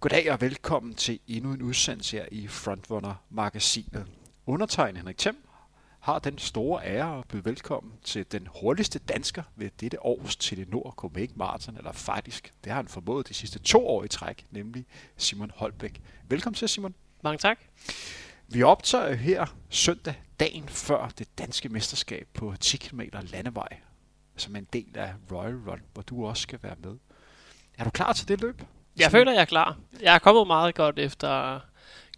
Goddag og velkommen til endnu en udsendelse her i Frontrunner-magasinet. Undertegnet Henrik Thiem har den store ære at byde velkommen til den hurtigste dansker ved dette års Telenor Copenhagen Marathon, eller faktisk, det har han formået de sidste to år i træk, nemlig Simon Holbæk. Velkommen til, Simon. Mange tak. Vi optager her søndag, dagen før det danske mesterskab på 10 km landevej, som er en del af Royal Run, hvor du også skal være med. Er du klar til det løb? Jeg føler, jeg er klar. Jeg er kommet meget godt efter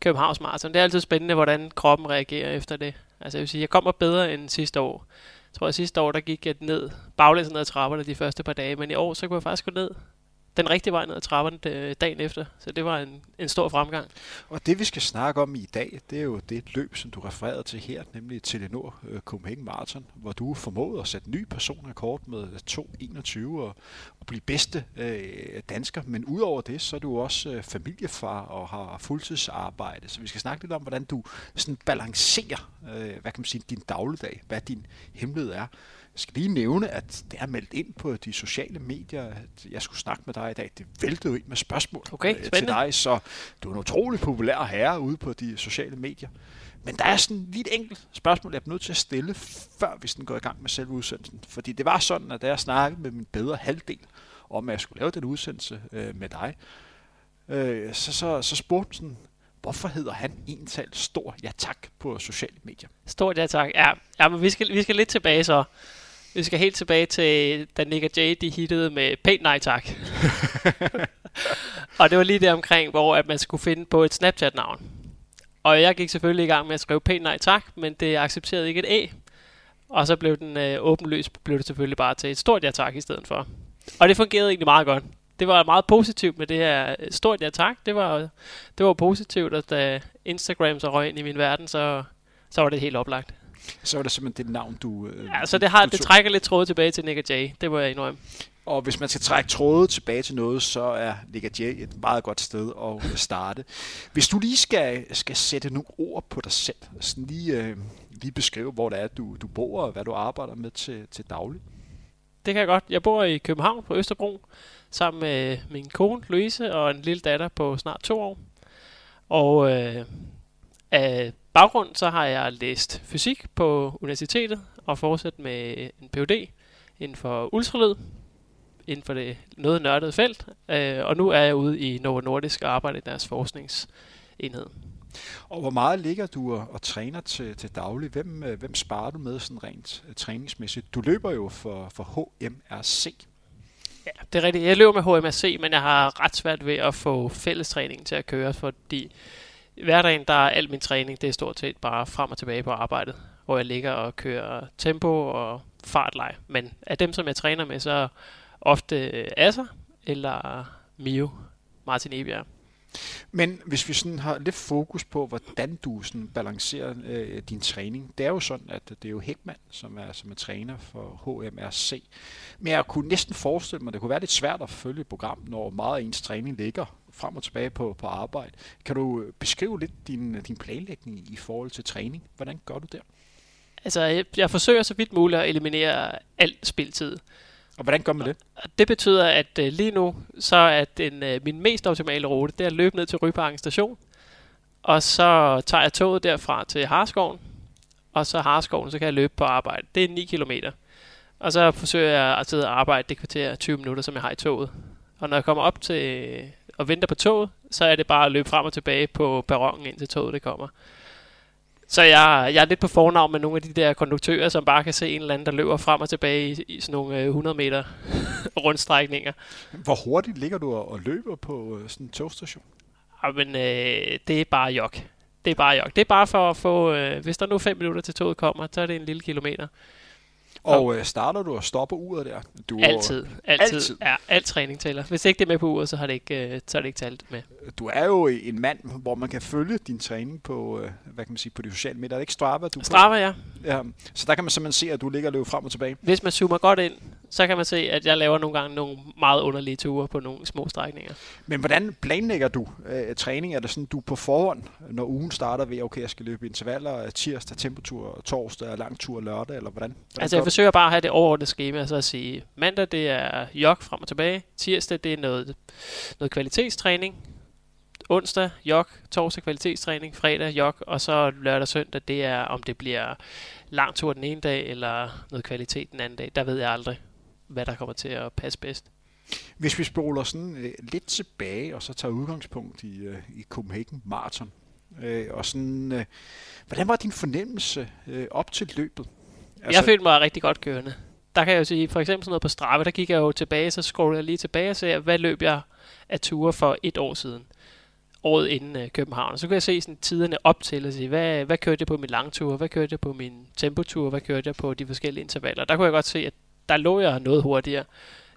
Københavns Marathon. Det er altid spændende, hvordan kroppen reagerer efter det. Altså jeg vil sige, jeg kommer bedre end sidste år. Jeg tror, at sidste år, der gik jeg ned, baglæns ned ad trapperne de første par dage, men i år, så kunne jeg faktisk gå ned den rigtige vej ned ad trapperne øh, dagen efter. Så det var en, en stor fremgang. Og det vi skal snakke om i dag, det er jo det løb, som du refererede til her, nemlig Telenor øh, Copenhagen Marathon, hvor du formåede at sætte ny personrekord med 2.21 og, og blive bedste øh, dansker. Men udover det, så er du også øh, familiefar og har fuldtidsarbejde. Så vi skal snakke lidt om, hvordan du sådan balancerer, øh, hvad kan man sige, din dagligdag, hvad din hemmelighed er. Jeg skal lige nævne, at det er meldt ind på de sociale medier, at jeg skulle snakke med dig i dag. Det væltede ind med spørgsmål okay, øh, til dig, så du er en utrolig populær herre ude på de sociale medier. Men der er sådan lige et enkelt spørgsmål, jeg er nødt til at stille, før vi sådan går i gang med selve udsendelsen. Fordi det var sådan, at da jeg snakkede med min bedre halvdel om, at jeg skulle lave den udsendelse øh, med dig, øh, så, så, så spurgte sådan, hvorfor hedder han ental stor ja tak på sociale medier? Stort ja tak. Ja, ja men vi skal, vi skal lidt tilbage så. Vi skal helt tilbage til, da Nick og Jay de hittede med pænt nej tak. og det var lige der omkring, hvor at man skulle finde på et Snapchat-navn. Og jeg gik selvfølgelig i gang med at skrive pænt nej tak, men det accepterede ikke et A. Og så blev den øh, åbenlyst, blev det selvfølgelig bare til et stort ja tak i stedet for. Og det fungerede egentlig meget godt. Det var meget positivt med det her øh, stort ja tak. Det var, det var positivt, at da Instagram så røg ind i min verden, så, så var det helt oplagt. Så var det simpelthen det navn, du... Øh, ja, så det, har, det trækker lidt tråde tilbage til Nick Jay. Det må jeg indrømme. Og hvis man skal trække tråde tilbage til noget, så er Nick Jay et meget godt sted at starte. Hvis du lige skal, skal sætte nogle ord på dig selv, sådan lige, øh, lige beskrive, hvor det er, du, du bor, og hvad du arbejder med til, til daglig. Det kan jeg godt. Jeg bor i København på Østerbro, sammen med min kone Louise og en lille datter på snart to år. Og øh, af baggrund så har jeg læst fysik på universitetet og fortsat med en Ph.D. inden for ultralyd, inden for det noget nørdede felt. Øh, og nu er jeg ude i Novo Nordisk og arbejder i deres forskningsenhed. Og hvor meget ligger du og, og træner til, til daglig? Hvem, øh, hvem sparer du med sådan rent uh, træningsmæssigt? Du løber jo for, for HMRC. Ja, det er rigtigt. Jeg løber med HMRC, men jeg har ret svært ved at få fællestræningen til at køre, fordi hverdagen, der er al min træning, det er stort set bare frem og tilbage på arbejdet, hvor jeg ligger og kører tempo og fartleg. Men af dem, som jeg træner med, så ofte øh, Asser eller Mio Martin Ebjerg. Men hvis vi sådan har lidt fokus på, hvordan du sådan balancerer øh, din træning, det er jo sådan, at det er jo Hækman, som er, som er træner for HMRC. Men jeg kunne næsten forestille mig, at det kunne være lidt svært at følge et program, når meget af ens træning ligger frem og tilbage på, på arbejde. Kan du beskrive lidt din, din planlægning i forhold til træning? Hvordan gør du der? Altså, jeg, jeg forsøger så vidt muligt at eliminere al spiltid. Og hvordan gør man det? Det betyder, at uh, lige nu, så er den, uh, min mest optimale rute, det er at løbe ned til Ryparken station. Og så tager jeg toget derfra til Harskoven. Og så Harskoven, så kan jeg løbe på arbejde. Det er 9 km. Og så forsøger jeg at sidde og arbejde det kvarter 20 minutter, som jeg har i toget. Og når jeg kommer op til og venter på toget, så er det bare at løbe frem og tilbage på perronen, indtil toget det kommer. Så jeg, jeg er lidt på fornavn med nogle af de der konduktører, som bare kan se en eller anden, der løber frem og tilbage i, i sådan nogle 100 øh, meter rundstrækninger. Hvor hurtigt ligger du og løber på øh, sådan en togstation? Jamen, øh, det er bare jog. Det er bare jog. Det er bare for at få, øh, hvis der nu er 5 minutter til toget kommer, så er det en lille kilometer. Og øh, starter du og stopper uret der? Du altid, altid, altid. Ja, alt træning tæller. Hvis ikke det er med på uret, så har det ikke, øh, så er det ikke talt med. Du er jo en mand, hvor man kan følge din træning på, øh, hvad kan man sige, på de sociale medier. Er det ikke Strava, du Strava, ja. ja. Så der kan man simpelthen se, at du ligger og løber frem og tilbage. Hvis man zoomer godt ind, så kan man se, at jeg laver nogle gange nogle meget underlige ture på nogle små strækninger. Men hvordan planlægger du øh, træning? Er det sådan, du på forhånd, når ugen starter ved, okay, jeg skal løbe intervaller, tirsdag, temperatur, torsdag, lang tur, lørdag, eller hvordan? hvordan altså jeg forsøger bare at have det overordnede schema, så at sige, mandag det er jog frem og tilbage, tirsdag det er noget, noget kvalitetstræning, onsdag jog, torsdag kvalitetstræning, fredag jog, og så lørdag søndag, det er om det bliver lang tur den ene dag, eller noget kvalitet den anden dag. Der ved jeg aldrig, hvad der kommer til at passe bedst. Hvis vi spoler sådan øh, lidt tilbage, og så tager udgangspunkt i, øh, i Copenhagen Marathon, øh, og sådan, øh, hvordan var din fornemmelse øh, op til løbet? Altså, jeg følte mig rigtig godt kørende. Der kan jeg jo sige, for eksempel sådan noget på Strava, der gik jeg jo tilbage, så scrollede jeg lige tilbage og ser, hvad løb jeg af ture for et år siden året inden øh, København. Så kunne jeg se sådan, tiderne op til og sige, hvad, hvad kørte jeg på min langtur, hvad kørte jeg på min tempotur, hvad kørte jeg på de forskellige intervaller. Der kunne jeg godt se, at der lå jeg noget hurtigere,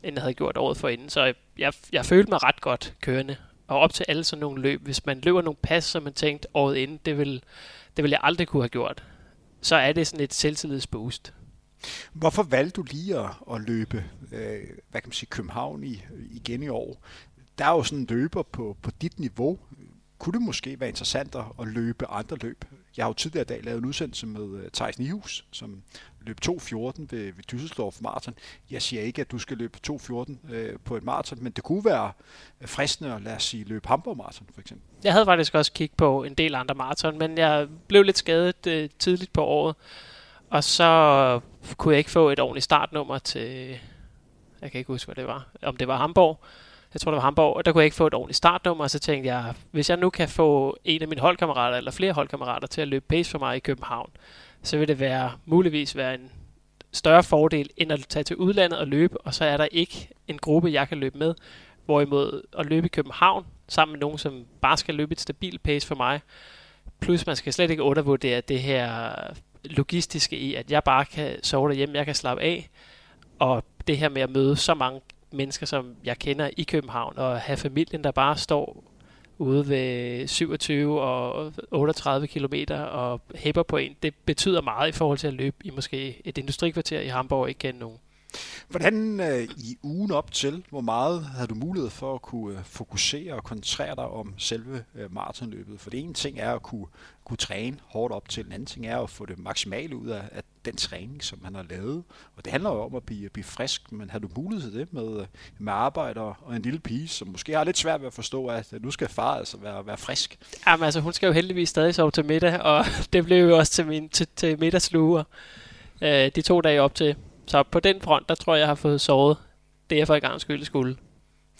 end jeg havde gjort året forinden. Så jeg, jeg følte mig ret godt kørende. Og op til alle sådan nogle løb, hvis man løber nogle pas, som man tænkte året inden, det vil, det vil jeg aldrig kunne have gjort, så er det sådan et selvtillidsboost. Hvorfor valgte du lige at, at løbe øh, hvad kan man sige, København i, igen i år? Der er jo sådan en løber på, på dit niveau. Kunne det måske være interessant at løbe andre løb? Jeg har jo tidligere i dag lavet en udsendelse med øh, uh, Thijs Nihus, som løb 2.14 ved, ved Düsseldorf Marathon. Jeg siger ikke, at du skal løbe 2.14 øh, på et maraton, men det kunne være fristende at lad os sige løbe Hamburg Marathon for eksempel. Jeg havde faktisk også kigget på en del andre maraton, men jeg blev lidt skadet øh, tidligt på året, og så kunne jeg ikke få et ordentligt startnummer til, jeg kan ikke huske, hvad det var, om det var Hamburg, jeg tror det var Hamburg, og der kunne jeg ikke få et ordentligt startnummer, og så tænkte jeg, hvis jeg nu kan få en af mine holdkammerater, eller flere holdkammerater til at løbe pace for mig i København, så vil det være muligvis være en større fordel, end at tage til udlandet og løbe, og så er der ikke en gruppe, jeg kan løbe med. Hvorimod at løbe i København, sammen med nogen, som bare skal løbe et stabilt pace for mig, plus man skal slet ikke undervurdere det her logistiske i, at jeg bare kan sove derhjemme, jeg kan slappe af, og det her med at møde så mange mennesker, som jeg kender i København, og have familien, der bare står ude ved 27 og 38 kilometer og hæpper på en, det betyder meget i forhold til at løbe i måske et industrikvarter i Hamburg og ikke kende nogen. Hvordan øh, i ugen op til, hvor meget havde du mulighed for at kunne øh, fokusere og koncentrere dig om selve øh, maratonløbet? For det ene ting er at kunne, kunne træne hårdt op til, en anden ting er at få det maksimale ud af, af den træning, som man har lavet. Og det handler jo om at blive, blive frisk, men har du mulighed til det med, øh, med arbejde og en lille pige, som måske har lidt svært ved at forstå, at øh, nu skal far altså være, være frisk? Jamen altså, hun skal jo heldigvis stadig sove til middag, og det blev jo også til, min, til, til middagsluger øh, de to dage op til. Så på den front, der tror jeg, jeg har fået sovet det, jeg for i gang skyld skulle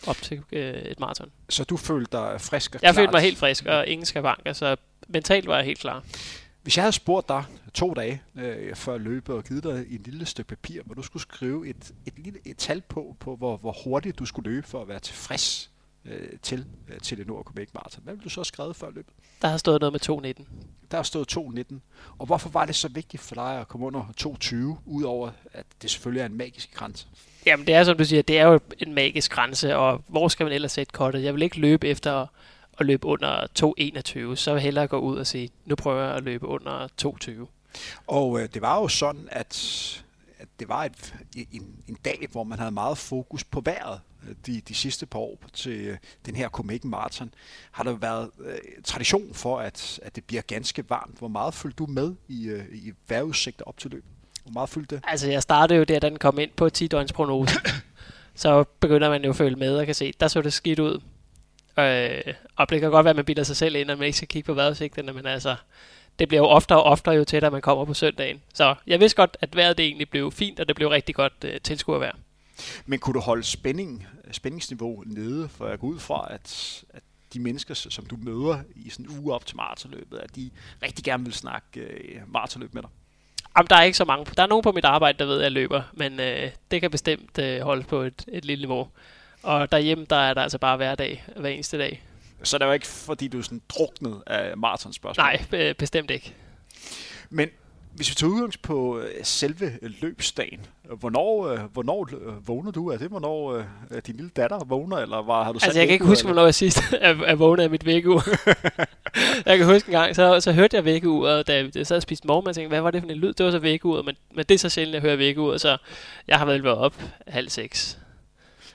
op til øh, et maraton. Så du følte dig frisk og Jeg følte mig helt frisk, og ingen skal banke, så mentalt var jeg helt klar. Hvis jeg havde spurgt dig to dage øh, før løbet og givet dig et lille stykke papir, hvor du skulle skrive et, et, lille, et tal på, på hvor, hvor hurtigt du skulle løbe for at være tilfreds øh, til, øh, Nord Quebec Marathon, hvad ville du så have skrevet før løbet? Der har stået noget med 2.19. Der har stået 2.19. Og hvorfor var det så vigtigt for dig at komme under 2.20, udover at det selvfølgelig er en magisk grænse? Jamen det er som du siger, det er jo en magisk grænse, og hvor skal man ellers sætte kottet? Jeg vil ikke løbe efter at løbe under 2.21, så vil jeg hellere gå ud og sige, nu prøver jeg at løbe under 2.20. Og øh, det var jo sådan, at, at det var et, en, en dag, hvor man havde meget fokus på vejret de, de sidste par år til øh, den her Copenhagen Marathon, har der været øh, tradition for, at, at det bliver ganske varmt. Hvor meget følte du med i, øh, i vejrudsigter op til løbet? Hvor meget følte det? Altså, jeg startede jo der, da den kom ind på 10 døgns prognose. så begynder man jo at følge med og kan se, der så det skidt ud. Øh, og det kan godt være, at man bilder sig selv ind, at man ikke skal kigge på vejrudsigterne, men altså, det bliver jo oftere og oftere jo tættere, man kommer på søndagen. Så jeg vidste godt, at vejret det egentlig blev fint, og det blev rigtig godt øh, tilskuervejr. Men kunne du holde spænding, spændingsniveau nede, for jeg går ud fra, at, at de mennesker, som du møder i sådan en uge op til maratonløbet, at de rigtig gerne vil snakke øh, maratonløb med dig? Jamen, der er ikke så mange. Der er nogen på mit arbejde, der ved, at jeg løber, men øh, det kan bestemt øh, holde på et, et lille niveau. Og derhjemme, der er der altså bare hver dag, hver eneste dag. Så det er jo ikke, fordi du er sådan druknet af maratonspørgsmål? Nej, øh, bestemt ikke. Men hvis vi tager udgangs på øh, selve løbsdagen, hvornår, øh, hvornår øh, vågner du? Er det, hvornår din lille datter vågner, eller var, har du Altså, jeg kan ikke huske, eller? hvornår jeg sidst er, er vågnet af mit vækkeur. jeg kan huske en gang, så, så hørte jeg vækkeuret, da jeg sad og spiste morgen, og tænkte, hvad var det for en lyd? Det var så vækkeuret, men, men det er så sjældent, jeg hører vækkeuret, så jeg har vel været op halv seks.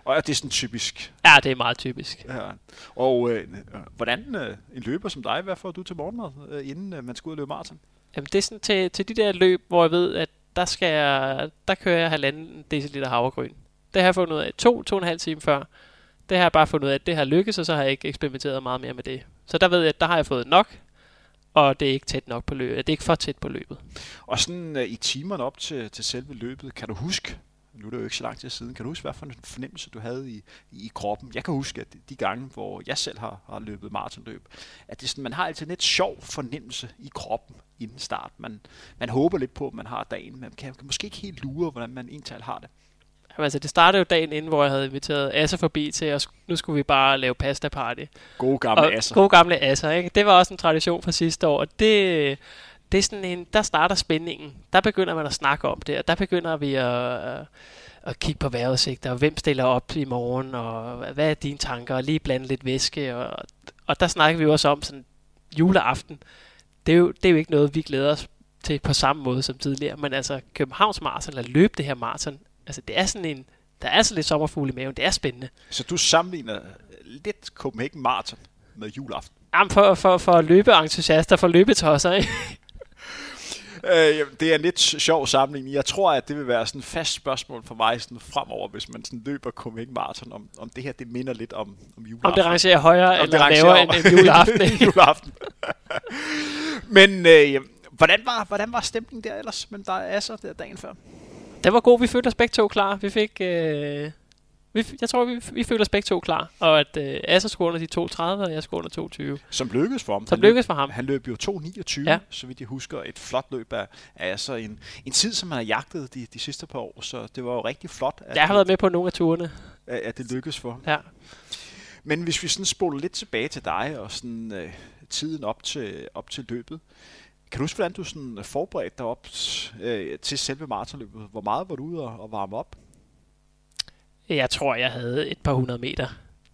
Og er det sådan typisk? Ja, det er meget typisk. Ja. Og øh, hvordan øh, en løber som dig, hvad får du til morgenmad, øh, inden øh, man skal ud og løbe maraton? Jamen det er sådan til, til de der løb, hvor jeg ved, at der, skal jeg, der kører jeg halvanden deciliter havregryn. Det har jeg fundet ud af to, to og en halv time før. Det har jeg bare fundet ud af, at det har lykkes, og så har jeg ikke eksperimenteret meget mere med det. Så der ved jeg, at der har jeg fået nok, og det er ikke tæt nok på løbet. Det er ikke for tæt på løbet. Og sådan uh, i timerne op til, til selve løbet, kan du huske, nu er det jo ikke så lang tid siden, kan du huske, hvad for en fornemmelse du havde i, i kroppen? Jeg kan huske, at de gange, hvor jeg selv har, har løbet maratonløb, at det sådan, man har altid en lidt sjov fornemmelse i kroppen inden start. Man, man håber lidt på, at man har dagen, men man kan, kan måske ikke helt lure, hvordan man egentlig har det. Jamen, altså, det startede jo dagen inden, hvor jeg havde inviteret Asser forbi til, at nu skulle vi bare lave pasta party. Gode gamle og Asser. Gode gamle Asser, ikke? Det var også en tradition fra sidste år, og det, det er sådan en, der starter spændingen. Der begynder man at snakke om det, og der begynder vi at, at kigge på vejrudsigter, og hvem stiller op i morgen, og hvad er dine tanker, og lige blande lidt væske, og, og der snakker vi også om sådan juleaften. Det er, jo, det er jo ikke noget, vi glæder os til på samme måde som tidligere, men altså Københavns Marathon, eller løbe det her maraton, altså det er sådan en, der er så lidt sommerfugle i maven, det er spændende. Så du sammenligner lidt Copenhagen Marathon med juleaften? Jamen for, for, for løbeentusiaster, for løbetosser, ikke? Øh, det er en lidt sjov sammenligning. Jeg tror, at det vil være sådan et fast spørgsmål for mig sådan fremover, hvis man sådan løber Copenhagen Marathon, om, om det her det minder lidt om, om juleaften. Om det rangerer højere om eller lavere end, end juleaften. juleaften. Men øh, hvordan, var, hvordan var stemningen der ellers men der er så der dagen før? Det var god. Vi følte os begge to klar. Vi fik... Øh, vi, jeg tror, vi, vi følte os begge to klar. Og at øh, Asser skulle under de 2.30, og jeg skulle under 2.20. Som lykkedes for ham. Som lykkedes for ham. Han løb jo 2.29, ja. så vidt jeg husker. Et flot løb af, af Asser. En, en tid, som han har jagtet de, de sidste par år. Så det var jo rigtig flot. At jeg har været med på nogle af turene. At, at det lykkedes for ham. Ja. Men hvis vi sådan spoler lidt tilbage til dig, og sådan øh, tiden op til, op til løbet. Kan du huske, hvordan du sådan forberedte dig op øh, til selve maratonløbet? Hvor meget var du ude og, og varme op? Jeg tror, jeg havde et par hundrede meter.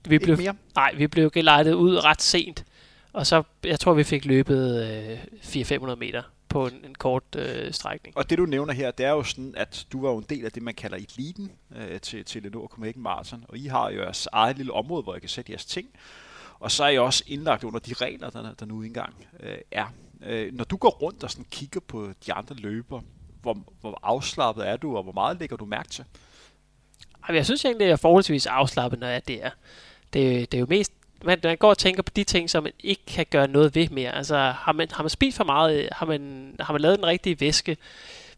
Vi blev, mere? Nej, vi blev gelejtet ud ret sent. Og så, jeg tror, vi fik løbet øh, 400-500 meter på en, en kort øh, strækning. Og det du nævner her, det er jo sådan, at du var jo en del af det, man kalder eliten øh, til, til Lenore Copenhagen Marathon. Og I har jo jeres eget lille område, hvor I kan sætte jeres ting. Og så er I også indlagt under de regler, der, der nu engang øh, er. Øh, når du går rundt og sådan kigger på de andre løber, hvor, hvor afslappet er du, og hvor meget lægger du mærke til? Jeg synes egentlig, at jeg er forholdsvis afslappet, når jeg det er. Det, det er jo mest man, man går og tænker på de ting, som man ikke kan gøre noget ved mere. Altså, har man, har man spist for meget? Har man, har man lavet den rigtige væske?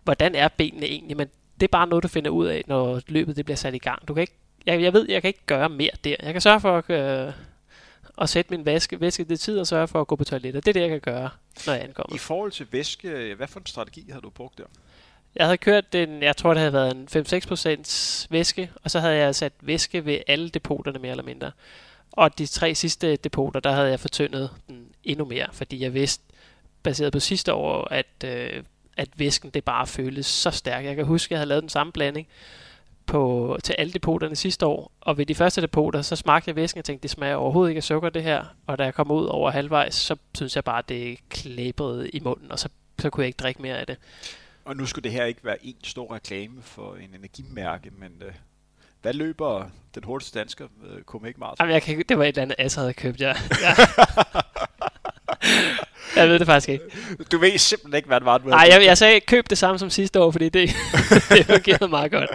Hvordan er benene egentlig? Men det er bare noget, du finder ud af, når løbet det bliver sat i gang. Du kan ikke, jeg, jeg ved, jeg kan ikke gøre mere der. Jeg kan sørge for at, øh, at sætte min væske, væske det tid og sørge for at gå på toilettet. Det er det, jeg kan gøre, når jeg ankommer. I forhold til væske, hvad for en strategi har du brugt der? Jeg havde kørt den, jeg tror det havde været en 5-6% væske, og så havde jeg sat væske ved alle depoterne mere eller mindre. Og de tre sidste depoter, der havde jeg fortyndet den endnu mere, fordi jeg vidste, baseret på sidste år, at, øh, at væsken det bare føles så stærk. Jeg kan huske, at jeg havde lavet den samme blanding på, til alle depoterne sidste år, og ved de første depoter, så smagte jeg væsken og tænkte, det smager overhovedet ikke af sukker det her, og da jeg kom ud over halvvejs, så synes jeg bare, at det klæbrede i munden, og så, så kunne jeg ikke drikke mere af det. Og nu skulle det her ikke være en stor reklame for en energimærke, men øh, hvad løber den hurtigste dansker øh, Copenhagen Marathon? Jamen, jeg kan, det var et eller andet, Asa havde købt, ja. ja. jeg ved det faktisk ikke. Du ved simpelthen ikke, hvad det var, du Nej, jeg, jeg sagde, køb det samme som sidste år, fordi det, det fungerede meget godt.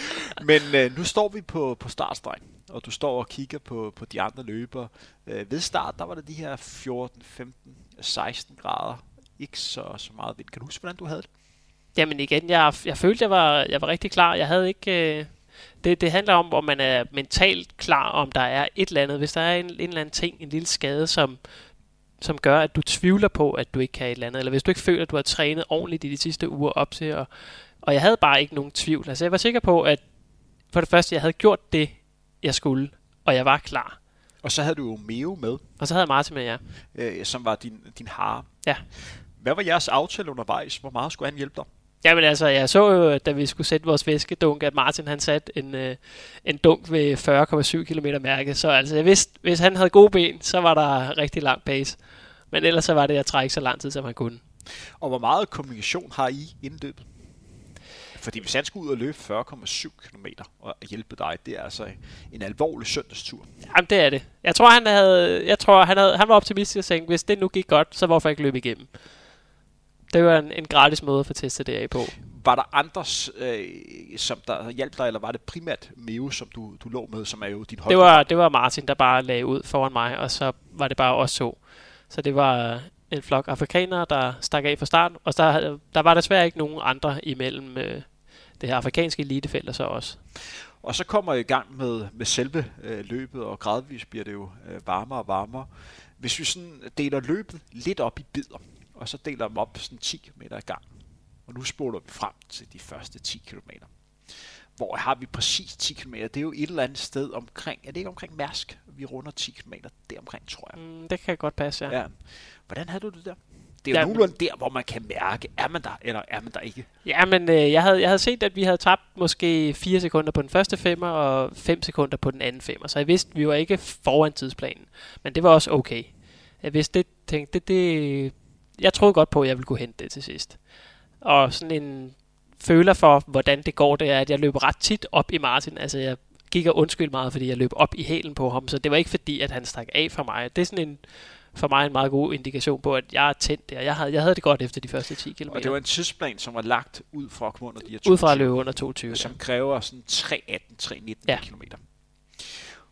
Men øh, nu står vi på, på startstregen, og du står og kigger på, på de andre løbere. Øh, ved start, der var det de her 14, 15, 16 grader. Ikke så, så meget vind. Kan du huske, hvordan du havde det? Jamen igen, jeg, jeg følte, jeg var, jeg var rigtig klar. Jeg havde ikke... Øh, det, det handler om, om man er mentalt klar, om der er et eller andet. Hvis der er en, en eller anden ting, en lille skade, som, som gør, at du tvivler på, at du ikke kan et eller andet, eller hvis du ikke føler, at du har trænet ordentligt i de sidste uger op til, og, og jeg havde bare ikke nogen tvivl. Altså jeg var sikker på, at for det første, jeg havde gjort det, jeg skulle, og jeg var klar. Og så havde du jo Meo med. Og så havde jeg Martin med, ja. Øh, som var din, din har. Ja. Hvad var jeres aftale undervejs? Hvor meget skulle han hjælpe dig? Jamen altså, jeg så jo, da vi skulle sætte vores væskedunk, at Martin han satte en, øh, en dunk ved 40,7 km mærke. Så altså, jeg vidste, hvis han havde gode ben, så var der rigtig lang pace. Men ellers så var det at trække så lang tid, som han kunne. Og hvor meget kommunikation har I indløbet? Fordi hvis han skulle ud og løbe 40,7 km og hjælpe dig, det er altså en alvorlig søndagstur. Jamen det er det. Jeg tror, han, havde, jeg tror, han, havde, han var optimistisk og tænkte, hvis det nu gik godt, så hvorfor ikke løbe igennem? Det var en, en gratis måde at få testet det af på. Var der andre, øh, som der hjalp dig, eller var det primært Meo, som du, du lå med, som er jo din hold? Det var, det var Martin, der bare lagde ud foran mig, og så var det bare os to. Så det var en flok afrikanere, der stak af fra starten, og der, der var desværre ikke nogen andre imellem øh, det her afrikanske elitefelt og så også. Og så kommer jeg i gang med, med selve øh, løbet, og gradvist bliver det jo øh, varmere og varmere. Hvis vi sådan deler løbet lidt op i bidder, og så deler dem op sådan 10 km i gang, og nu spoler vi frem til de første 10 km. Hvor har vi præcis 10 km? Det er jo et eller andet sted omkring, er det ikke omkring Mærsk, vi runder 10 km det omkring, tror jeg. Mm, det kan godt passe, ja. ja. Hvordan havde du det der? Det er jo ja, nogenlunde der, hvor man kan mærke, er man der, eller er man der ikke? Ja, men øh, jeg, havde, jeg havde set, at vi havde tabt måske 4 sekunder på den første femmer, og 5 sekunder på den anden femmer. Så jeg vidste, at vi var ikke foran tidsplanen. Men det var også okay. Jeg vidste, det, tænkte, det, det, jeg troede godt på, at jeg ville kunne hente det til sidst. Og sådan en føler for, hvordan det går, det er, at jeg løber ret tit op i Martin. Altså, jeg gik og undskyld meget, fordi jeg løb op i hælen på ham, så det var ikke fordi, at han stak af for mig. Det er sådan en, for mig en meget god indikation på, at jeg er tændt der. Jeg havde, jeg havde det godt efter de første 10 km. Og det var en tidsplan, som var lagt ud fra at komme under de her 22, Ud fra at løbe under 22. Som ja. kræver sådan 3.18-3.19 ja. km.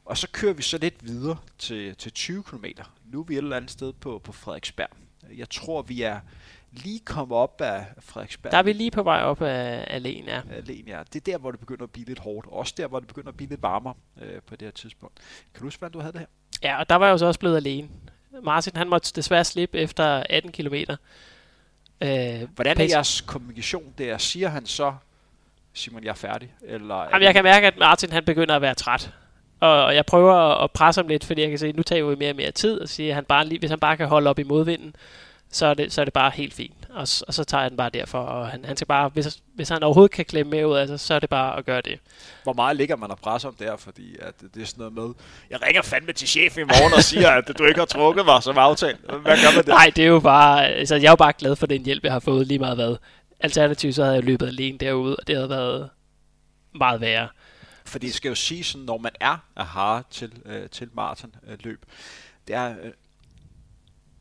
Og så kører vi så lidt videre til, til 20 km. Nu er vi et eller andet sted på, på Frederiksberg. Jeg tror, vi er lige kommet op af Frederiksberg. Der er vi lige på vej op af Alene, ja. Alene, ja. Det er der, hvor det begynder at blive lidt hårdt. Også der, hvor det begynder at blive lidt varmere øh, på det her tidspunkt. Kan du huske, hvordan du havde det her? Ja, og der var jeg jo så også blevet alene. Martin, han måtte desværre slippe efter 18 km. Øh, hvordan er jeres kommunikation der? Siger han så, Simon, jeg er færdig? Eller Jamen, jeg kan mærke, at Martin han begynder at være træt. Og jeg prøver at presse ham lidt, fordi jeg kan se, at nu tager vi mere og mere tid, og sige, at han bare, hvis han bare kan holde op i modvinden, så er det, så er det bare helt fint. Og, og så tager jeg den bare derfor, og han, han skal bare, hvis, hvis han overhovedet kan klemme med ud, altså, så er det bare at gøre det. Hvor meget ligger man og presser om der, fordi at det er sådan noget med, jeg ringer fandme til chef i morgen og siger, at du ikke har trukket mig som aftalt. Hvad gør man det? Nej, det er jo bare, altså jeg er jo bare glad for den hjælp, jeg har fået lige meget hvad. Alternativt så havde jeg løbet alene derude, og det havde været meget værre. Fordi det skal jo sige sådan, når man er aha til, øh, til maratonløb, øh, løb, det er, øh,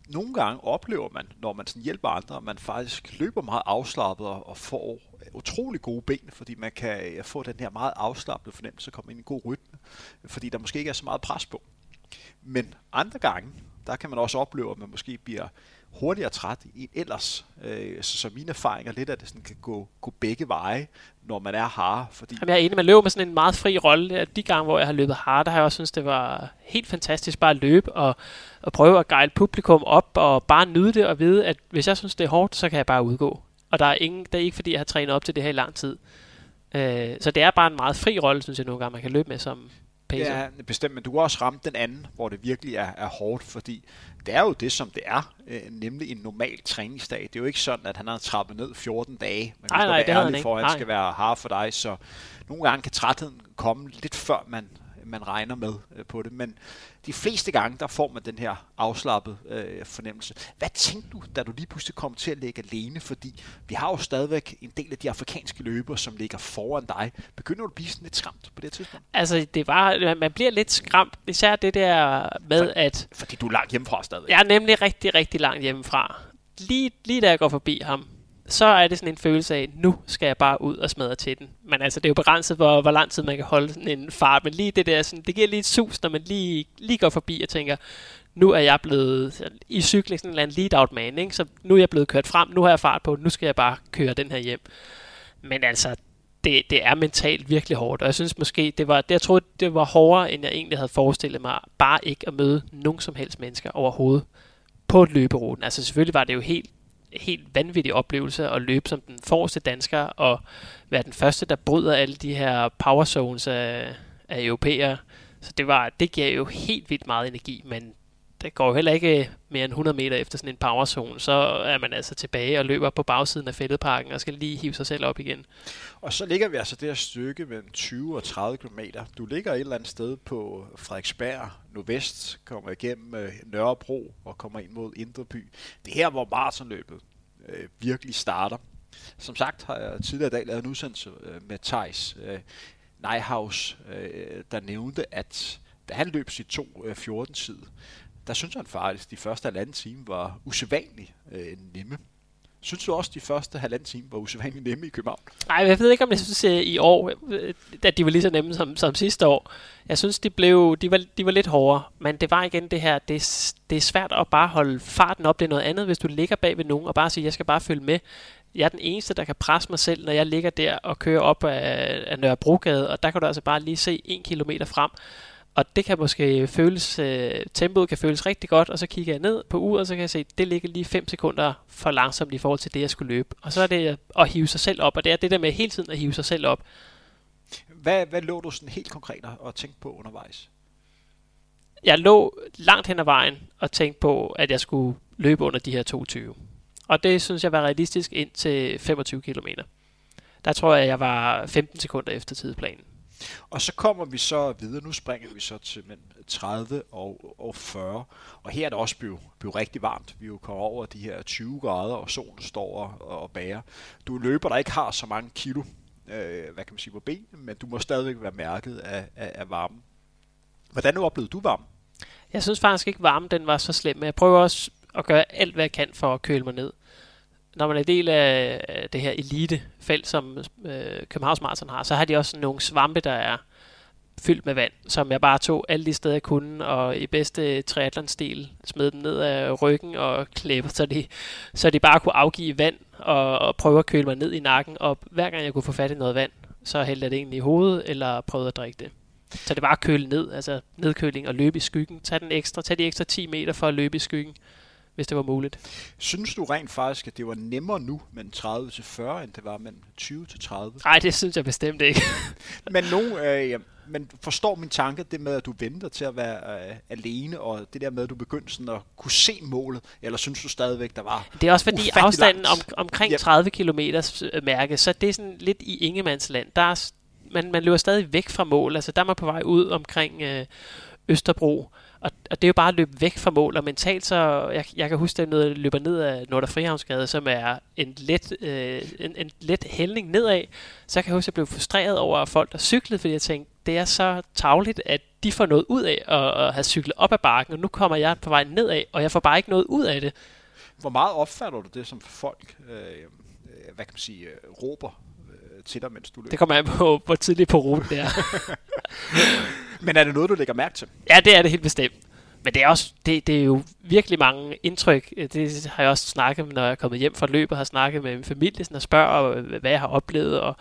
nogle gange oplever man, når man sådan hjælper andre, at man faktisk løber meget afslappet og får utrolig gode ben, fordi man kan øh, få den her meget afslappede fornemmelse, komme ind i en god rytme, fordi der måske ikke er så meget pres på. Men andre gange, der kan man også opleve, at man måske bliver hurtigere træt end ellers. Øh, så, så mine erfaringer lidt, at det sådan kan gå, gå begge veje, når man er hard. Fordi Jamen, jeg er enig, man løber med sådan en meget fri rolle. De gange, hvor jeg har løbet hard, der har jeg også synes, det var helt fantastisk bare at løbe og, og prøve at guide publikum op og bare nyde det og vide, at hvis jeg synes, det er hårdt, så kan jeg bare udgå. Og der er, ingen, det er ikke, fordi jeg har trænet op til det her i lang tid. Øh, så det er bare en meget fri rolle, synes jeg nogle gange, man kan løbe med som, pacer. Ja, bestemt, men du kan også ramme den anden, hvor det virkelig er, er hårdt, fordi det er jo det, som det er, øh, nemlig en normal træningsdag. Det er jo ikke sådan, at han har trappet ned 14 dage, men nej, nej, være ærlig for, at han skal være hard for dig, så nogle gange kan trætheden komme lidt før man, man regner med øh, på det, men de fleste gange, der får man den her afslappet øh, fornemmelse. Hvad tænkte du, da du lige pludselig kom til at ligge alene? Fordi vi har jo stadigvæk en del af de afrikanske løber, som ligger foran dig. Begynder du at blive sådan lidt skræmt på det tidspunkt? Altså, det var, man bliver lidt skræmt, især det der med, For, at... Fordi du er langt hjemmefra stadigvæk. Jeg er nemlig rigtig, rigtig langt hjemmefra. Lige, lige da jeg går forbi ham, så er det sådan en følelse af, nu skal jeg bare ud og smadre til den. Men altså, det er jo begrænset, hvor, hvor lang tid man kan holde sådan en fart. Men lige det der, sådan, det giver lige et sus, når man lige, lige går forbi og tænker, nu er jeg blevet i cykling sådan en eller anden lead-out man, ikke? så nu er jeg blevet kørt frem, nu har jeg fart på, nu skal jeg bare køre den her hjem. Men altså, det, det er mentalt virkelig hårdt, og jeg synes måske, det var, det, jeg troede, det var hårdere, end jeg egentlig havde forestillet mig, bare ikke at møde nogen som helst mennesker overhovedet på løberuten. Altså selvfølgelig var det jo helt helt vanvittig oplevelse at løbe som den forreste dansker og være den første, der bryder alle de her power zones af, af europæere. Så det, var, det giver jo helt vildt meget energi, men det går jo heller ikke øh, mere end 100 meter efter sådan en powerzone, så er man altså tilbage og løber på bagsiden af fældeparken og skal lige hive sig selv op igen. Og så ligger vi altså det her stykke mellem 20 og 30 km. Du ligger et eller andet sted på Frederiksberg, nordvest, kommer igennem øh, Nørrebro og kommer ind mod Indreby. Det er her, hvor maratonløbet øh, virkelig starter. Som sagt har jeg tidligere i dag lavet en udsendelse øh, med Thijs øh, Neihaus, øh, der nævnte, at da han løb sit 2.14-tid, der synes han faktisk, at de første halvanden time var usædvanligt øh, nemme. Synes du også, at de første halvanden time var usædvanligt nemme i København? Nej, jeg ved ikke, om jeg synes at i år, øh, at de var lige så nemme som, som sidste år. Jeg synes, de, blev, de, var, de var lidt hårdere, men det var igen det her, det, det er svært at bare holde farten op. Det er noget andet, hvis du ligger bag ved nogen og bare siger, jeg skal bare følge med. Jeg er den eneste, der kan presse mig selv, når jeg ligger der og kører op af, af Nørrebrogade, og der kan du altså bare lige se en kilometer frem. Og det kan måske føles, øh, tempoet kan føles rigtig godt, og så kigger jeg ned på uret, og så kan jeg se, at det ligger lige 5 sekunder for langsomt i forhold til det, jeg skulle løbe. Og så er det at hive sig selv op, og det er det der med hele tiden at hive sig selv op. Hvad, hvad lå du sådan helt konkret og tænkte på undervejs? Jeg lå langt hen ad vejen og tænkte på, at jeg skulle løbe under de her 22. Og det synes jeg var realistisk ind til 25 km. Der tror jeg, jeg var 15 sekunder efter tidsplanen. Og så kommer vi så videre, nu springer vi så til 30 og, og 40, og her er det også blevet, blevet rigtig varmt. Vi er jo kommet over de her 20 grader, og solen står og, og bærer. Du løber, der ikke har så mange kilo, øh, hvad kan man sige, på benene, men du må stadigvæk være mærket af, af, af varmen. Hvordan oplevede du varmen? Jeg synes faktisk ikke, varmen den var så slem, men jeg prøver også at gøre alt, hvad jeg kan for at køle mig ned når man er del af det her elitefelt, som øh, Københavns Marathon har, så har de også nogle svampe, der er fyldt med vand, som jeg bare tog alle de steder, jeg kunne, og i bedste triathlon-stil smed dem ned af ryggen og klæbte, så de, så de bare kunne afgive vand og, og prøve at køle mig ned i nakken, og hver gang jeg kunne få fat i noget vand, så hældte jeg det egentlig i hovedet, eller prøvede at drikke det. Så det var at køle ned, altså nedkøling og løbe i skyggen. Tag, den ekstra, tag de ekstra 10 meter for at løbe i skyggen hvis det var muligt. Synes du rent faktisk, at det var nemmere nu mellem 30 til 40, end det var mellem 20 til 30? Nej, det synes jeg bestemt ikke. men nogen, øh, ja, men forstår min tanke, det med, at du venter til at være øh, alene, og det der med, at du begyndte sådan at kunne se målet, eller synes du stadigvæk, der var Det er også fordi afstanden om, omkring ja. 30 km mærke, så det er sådan lidt i ingemandsland. Der er, man, man løber stadig væk fra mål, altså der er man på vej ud omkring øh, Østerbro, og, og det er jo bare at løbe væk fra mål, og mentalt så, jeg, jeg kan huske, at jeg løber ned af Nordre Frihavnsgade, som er en let, øh, en, en let hældning nedad, så jeg kan huske, at jeg blev frustreret over folk, der cyklede, fordi jeg tænkte, det er så tavligt, at de får noget ud af at, at have cyklet op ad bakken, og nu kommer jeg på vej nedad, og jeg får bare ikke noget ud af det. Hvor meget opfatter du det, som folk, øh, hvad kan man sige, øh, råber øh, til dig, mens du løber? Det kommer an på, hvor tidligt på ruten det er. Men er det noget, du lægger mærke til? Ja, det er det helt bestemt. Men det er, også, det, det er jo virkelig mange indtryk. Det har jeg også snakket med, når jeg er kommet hjem fra løbet, har snakket med min familie sådan, og spørger, øh, hvad jeg har oplevet. Og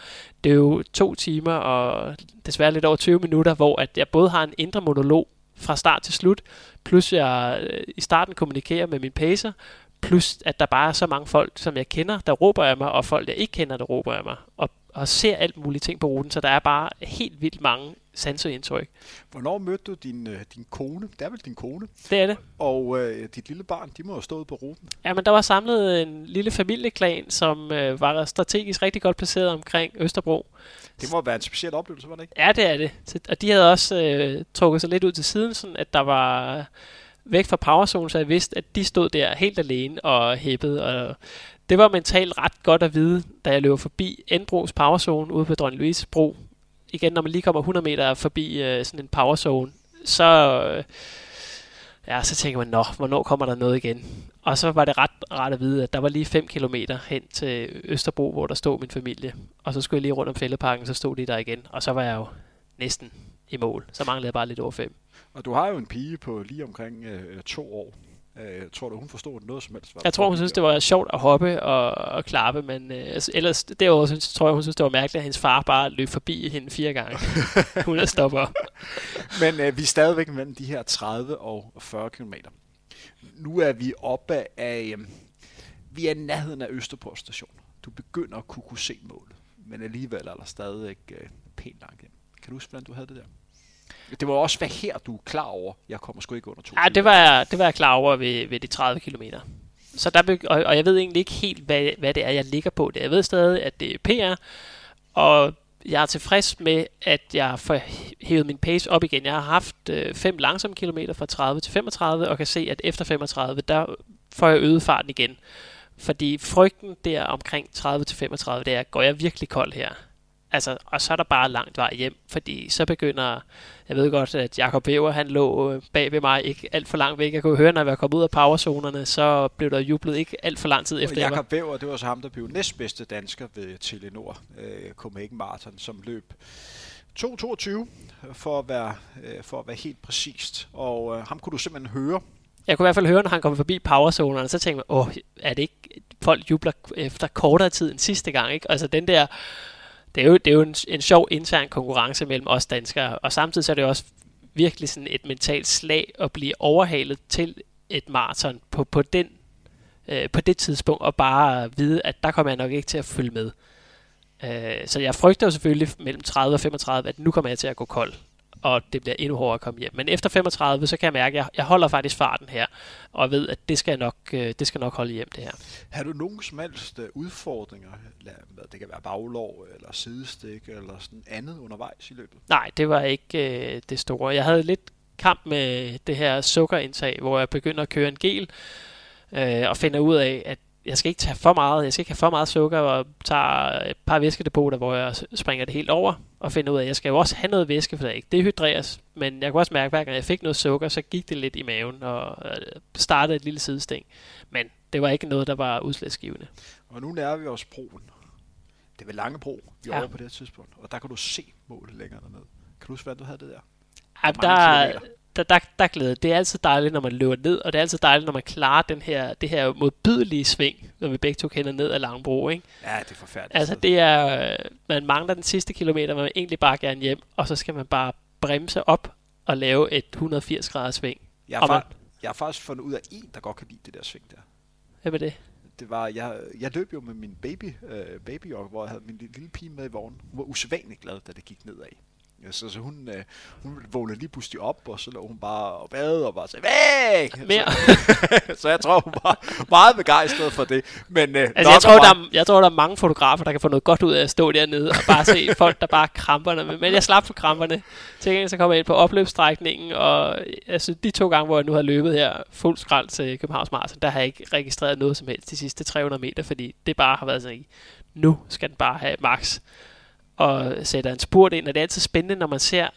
det er jo to timer og desværre lidt over 20 minutter, hvor at jeg både har en indre monolog fra start til slut, plus jeg øh, i starten kommunikerer med min pacer, plus at der bare er så mange folk, som jeg kender, der råber af mig, og folk, jeg ikke kender, der råber af mig. Og og ser alt muligt ting på ruten, så der er bare helt vildt mange sanseindtryk. Hvornår mødte du din, øh, din kone? Det er vel din kone? Det er det. Og øh, dit lille barn, de må have stået på ruten. Ja, men der var samlet en lille familieklan, som øh, var strategisk rigtig godt placeret omkring Østerbro. Det må være en speciel oplevelse, var det ikke? Ja, det er det. Og de havde også øh, trukket sig lidt ud til siden, sådan at der var væk fra powerzone, så jeg vidste, at de stod der helt alene og hæppede. Og det var mentalt ret godt at vide, da jeg løber forbi Endbros powerzone ude på Dronning Louise Bro. Igen, når man lige kommer 100 meter forbi øh, sådan en power zone, så, øh, ja, så tænker man, nå, hvornår kommer der noget igen? Og så var det ret ret at vide, at der var lige 5 km hen til Østerbro, hvor der stod min familie. Og så skulle jeg lige rundt om fældeparken, så stod de der igen. Og så var jeg jo næsten i mål. Så manglede jeg bare lidt over 5. Og du har jo en pige på lige omkring øh, to år. Øh, tror du, hun forstod noget som helst? Jeg tror, hun synes, det var sjovt at hoppe og, og klappe, men øh, altså, ellers derudover synes, tror jeg, hun synes, det var mærkeligt, at hendes far bare løb forbi hende fire gange. hun er stopper. men øh, vi er stadigvæk mellem de her 30 og 40 km. Nu er vi oppe af... Øh, vi er i nærheden af Østerport station. Du begynder at kunne, kunne se målet, men alligevel er der stadig øh, pænt langt hjem. Kan du huske, hvordan du havde det der? Det må også være her, du er klar over, jeg kommer sgu ikke under to Ja, det var, jeg, det var jeg klar over ved, ved de 30 km. Så der, og, og jeg ved egentlig ikke helt, hvad, hvad det er, jeg ligger på. Det. Jeg ved stadig, at det er PR, og jeg er tilfreds med, at jeg får hævet min pace op igen. Jeg har haft øh, fem langsomme kilometer fra 30 til 35, og kan se, at efter 35, der får jeg øget farten igen. Fordi frygten der omkring 30 til 35, det er, går jeg virkelig kold her? Altså, og så er der bare langt vej hjem, fordi så begynder, jeg ved godt, at Jakob Weber, han lå øh, bag ved mig, ikke alt for langt væk. Jeg kunne høre, når jeg var kommet ud af powerzonerne, så blev der jublet ikke alt for lang tid efter. Jakob Weber, det var så ham, der blev næstbedste dansker ved Telenor øh, Copenhagen Marathon, som løb 2.22 for at være, øh, for at være helt præcist. Og øh, ham kunne du simpelthen høre. Jeg kunne i hvert fald høre, når han kom forbi powerzonerne, så tænkte jeg, åh, er det ikke, folk jubler efter kortere tid end sidste gang, ikke? Altså den der, det er jo, det er jo en, en sjov intern konkurrence mellem os danskere, og samtidig så er det også virkelig sådan et mentalt slag at blive overhalet til et maraton på, på, den, øh, på det tidspunkt, og bare vide, at der kommer jeg nok ikke til at følge med. Øh, så jeg frygter jo selvfølgelig mellem 30 og 35, at nu kommer jeg til at gå kold, og det bliver endnu hårdere at komme hjem. Men efter 35, så kan jeg mærke, at jeg, holder faktisk farten her, og ved, at det skal nok, øh, det skal nok holde hjem, det her. Har du nogen som helst øh, udfordringer? Det kan være baglov, eller sidestik, eller sådan andet undervejs i løbet? Nej, det var ikke øh, det store. Jeg havde lidt kamp med det her sukkerindtag, hvor jeg begynder at køre en gel, øh, og finder ud af, at jeg skal ikke tage for meget, jeg skal ikke have for meget sukker, og tager et par væskedepoter, hvor jeg springer det helt over, og finder ud af, at jeg skal jo også have noget væske, for det ikke dehydreres, men jeg kunne også mærke, at hver gang jeg fik noget sukker, så gik det lidt i maven, og øh, startede et lille sidesting. Men det var ikke noget, der var udslagsgivende. Og nu nærmer vi os broen. Det er vel lange bro, vi er ja. over på det tidspunkt, og der kan du se målet længere dernede. Kan du huske, hvad du havde det der? Ja, der, der, der, der glæder. Det er altid dejligt, når man løber ned, og det er altid dejligt, når man klarer den her, det her modbydelige sving, når vi begge to kender ned ad Langebro, ikke? Ja, det er forfærdeligt. Altså, det er, man mangler den sidste kilometer, man egentlig bare gerne hjem, og så skal man bare bremse op og lave et 180 graders sving. Jeg har, man, jeg har faktisk fundet ud af en, der godt kan lide det der sving der. Hvad er det? Det var, jeg, jeg løb jo med min baby, øh, baby hvor jeg havde min lille pige med i vognen. Hun var usædvanligt glad, da det gik nedad. Ja, så, så hun, øh, hun vågnede lige pludselig op, og så lå hun bare og bade og bare sagde, væk! Mere. Så, så jeg tror, hun var meget begejstret for det. Men, øh, altså, jeg, tror, der er, jeg tror, der er mange fotografer, der kan få noget godt ud af at stå dernede og bare se folk, der bare kramperne. Men jeg slap for kramperne. Til gengæld så kom jeg ind på opløbsstrækningen, og altså, de to gange, hvor jeg nu har løbet her fuld skrald til Københavns Marathon, der har jeg ikke registreret noget som helst de sidste 300 meter, fordi det bare har været sådan, nu skal den bare have max og sætter en spurt ind, og det er altid spændende, når man ser,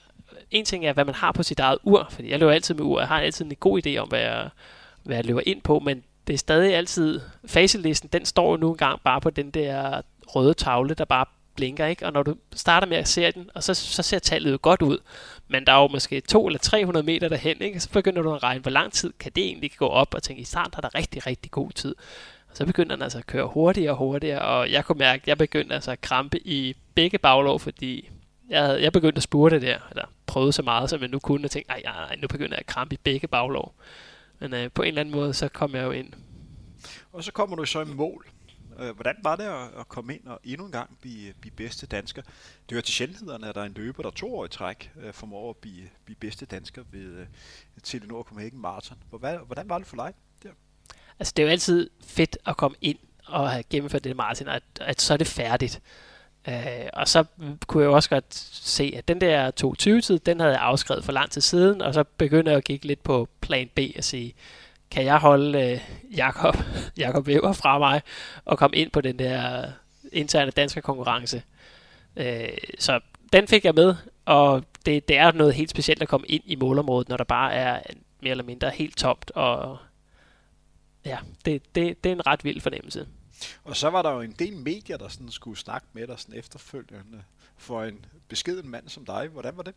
en ting er, hvad man har på sit eget ur, fordi jeg løber altid med ur, jeg har altid en god idé om, hvad jeg, hvad jeg løber ind på, men det er stadig altid, facelisten, den står jo nu engang bare på den der røde tavle, der bare blinker, ikke? Og når du starter med at se den, og så, så ser tallet jo godt ud, men der er jo måske 2 eller 300 meter derhen, ikke? Så begynder du at regne, hvor lang tid kan det egentlig gå op, og tænke, i starten har der rigtig, rigtig god tid. Så begyndte han altså at køre hurtigere og hurtigere, og jeg kunne mærke, at jeg begyndte altså at krampe i begge baglov, fordi jeg, jeg begyndte at spurte der, eller prøvede så meget, som jeg nu kunne, og tænkte, ej, ej, nu begynder jeg at krampe i begge baglov. Men øh, på en eller anden måde, så kom jeg jo ind. Og så kommer du så i mål. Øh, hvordan var det at komme ind og endnu en gang blive, blive bedste dansker? Det hører til sjældenhederne, at der er en løber, der to år i træk øh, formår at blive, blive bedste dansker ved øh, Telenor Copenhagen Marathon. Hvordan var det for dig? Altså, det er jo altid fedt at komme ind og have gennemført det Martin, at, at så er det færdigt. Øh, og så kunne jeg også godt se, at den der 220-tid, den havde jeg afskrevet for lang tid siden, og så begyndte jeg at kigge lidt på plan B og sige, kan jeg holde øh, Jakob, Jakob Weber fra mig og komme ind på den der interne danske konkurrence. Øh, så den fik jeg med, og det, det er noget helt specielt at komme ind i målområdet, når der bare er mere eller mindre helt tomt, og ja, det, det, det er en ret vild fornemmelse. Og så var der jo en del medier, der sådan skulle snakke med dig sådan efterfølgende for en beskeden mand som dig. Hvordan var det?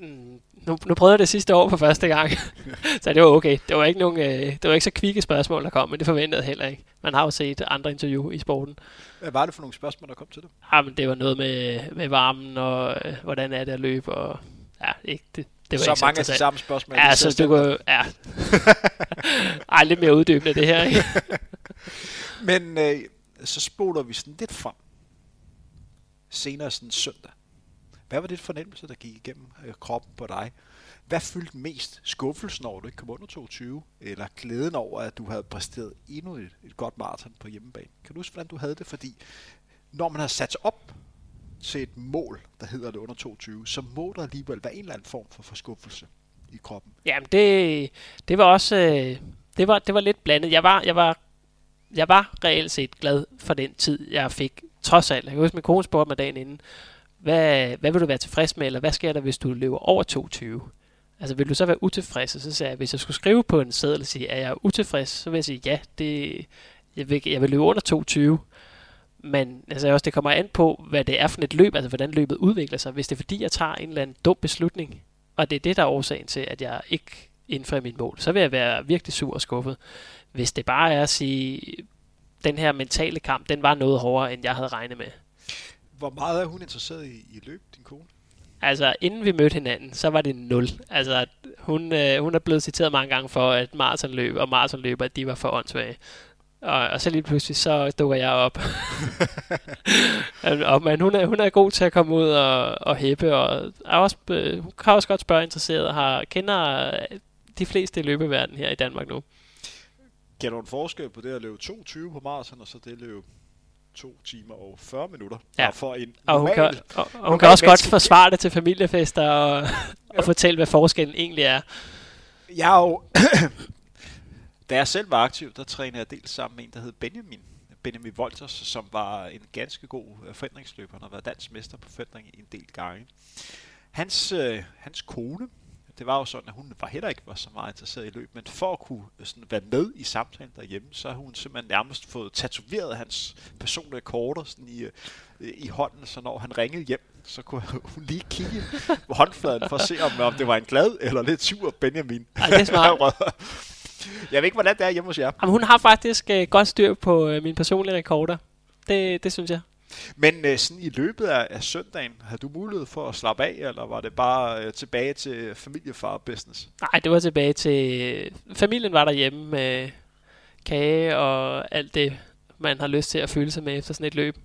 Mm, nu, nu prøvede jeg det sidste år for første gang, så det var okay. Det var ikke nogen, øh, det var ikke så kvikke spørgsmål, der kom, men det forventede jeg heller ikke. Man har jo set andre interview i sporten. Hvad var det for nogle spørgsmål, der kom til dig? Ja, men det var noget med, med varmen, og øh, hvordan er det at løbe, og ja, ikke, det, det var så ikke mange af de samme spørgsmål. Ja, så du kunne, ja. Ej, lidt mere uddybende det her, ikke? Men øh, så spoler vi sådan lidt frem. Senere sådan søndag. Hvad var det fornemmelse, der gik igennem øh, kroppen på dig? Hvad fyldte mest? Skuffelsen over, at du ikke kom under 22? Eller glæden over, at du havde præsteret endnu et, et godt maraton på hjemmebane? Kan du huske, hvordan du havde det? Fordi når man har sat sig op til et mål, der hedder det under 22, så må der alligevel være en eller anden form for forskuffelse i kroppen. Jamen, det, det var også... Øh, det var, det var lidt blandet. Jeg var, jeg var jeg var reelt set glad for den tid, jeg fik, trods alt. Jeg kan huske, min kone spurgte mig dagen inden, hvad, hvad vil du være tilfreds med, eller hvad sker der, hvis du løber over 22? Altså vil du så være utilfreds? Og så sagde jeg, hvis jeg skulle skrive på en seddel og sige, er jeg utilfreds, så vil jeg sige, ja, det, jeg, vil, jeg vil løbe under 22. Men altså også, det kommer an på, hvad det er for et løb, altså hvordan løbet udvikler sig. Hvis det er fordi, jeg tager en eller anden dum beslutning, og det er det, der er årsagen til, at jeg ikke indfrier mit mål, så vil jeg være virkelig sur og skuffet. Hvis det bare er at sige, den her mentale kamp, den var noget hårdere, end jeg havde regnet med. Hvor meget er hun interesseret i, i løb, din kone? Altså, inden vi mødte hinanden, så var det nul. Altså, hun, øh, hun er blevet citeret mange gange for, at maratonløb og maratonløber, de var for åndssvage. Og, og så lige pludselig, så dukker jeg op. og, men hun er, hun er god til at komme ud og, og hæppe, og er også, øh, hun kan også godt spørge interesseret, har, kender de fleste i løbeverdenen her i Danmark nu. Kan du en forskel på det at løbe 22 på maraton, og så det at løbe 2 timer og 40 minutter? Ja. Og for en Og hun normal, kan, og, og hun kan også godt forsvare det til familiefester og, og fortælle, hvad forskellen egentlig er. Jeg er jo... da jeg selv var aktiv, der trænede jeg dels sammen med en, der hed Benjamin. Benjamin Wolters, som var en ganske god øh, forhindringsløber. Han har været dansk mester på forhindring en del gange. Hans, øh, hans kone, det var jo sådan, at hun var heller ikke var så meget interesseret i løb, men for at kunne øh, sådan være med i samtalen derhjemme, så har hun simpelthen nærmest fået tatoveret hans personlige korter sådan i, øh, i hånden, så når han ringede hjem, så kunne hun lige kigge på håndfladen for at se, om, om det var en glad eller lidt sur Benjamin. Ej, det er smart. Jeg ved ikke, hvordan det er hjemme hos jer. Jamen, hun har faktisk øh, godt styr på øh, mine personlige rekorder. Det, det synes jeg. Men øh, sådan i løbet af, af søndagen, havde du mulighed for at slappe af, eller var det bare øh, tilbage til familiefar-business? Nej, det var tilbage til... Familien var derhjemme med kage og alt det, man har lyst til at føle sig med efter sådan et løb.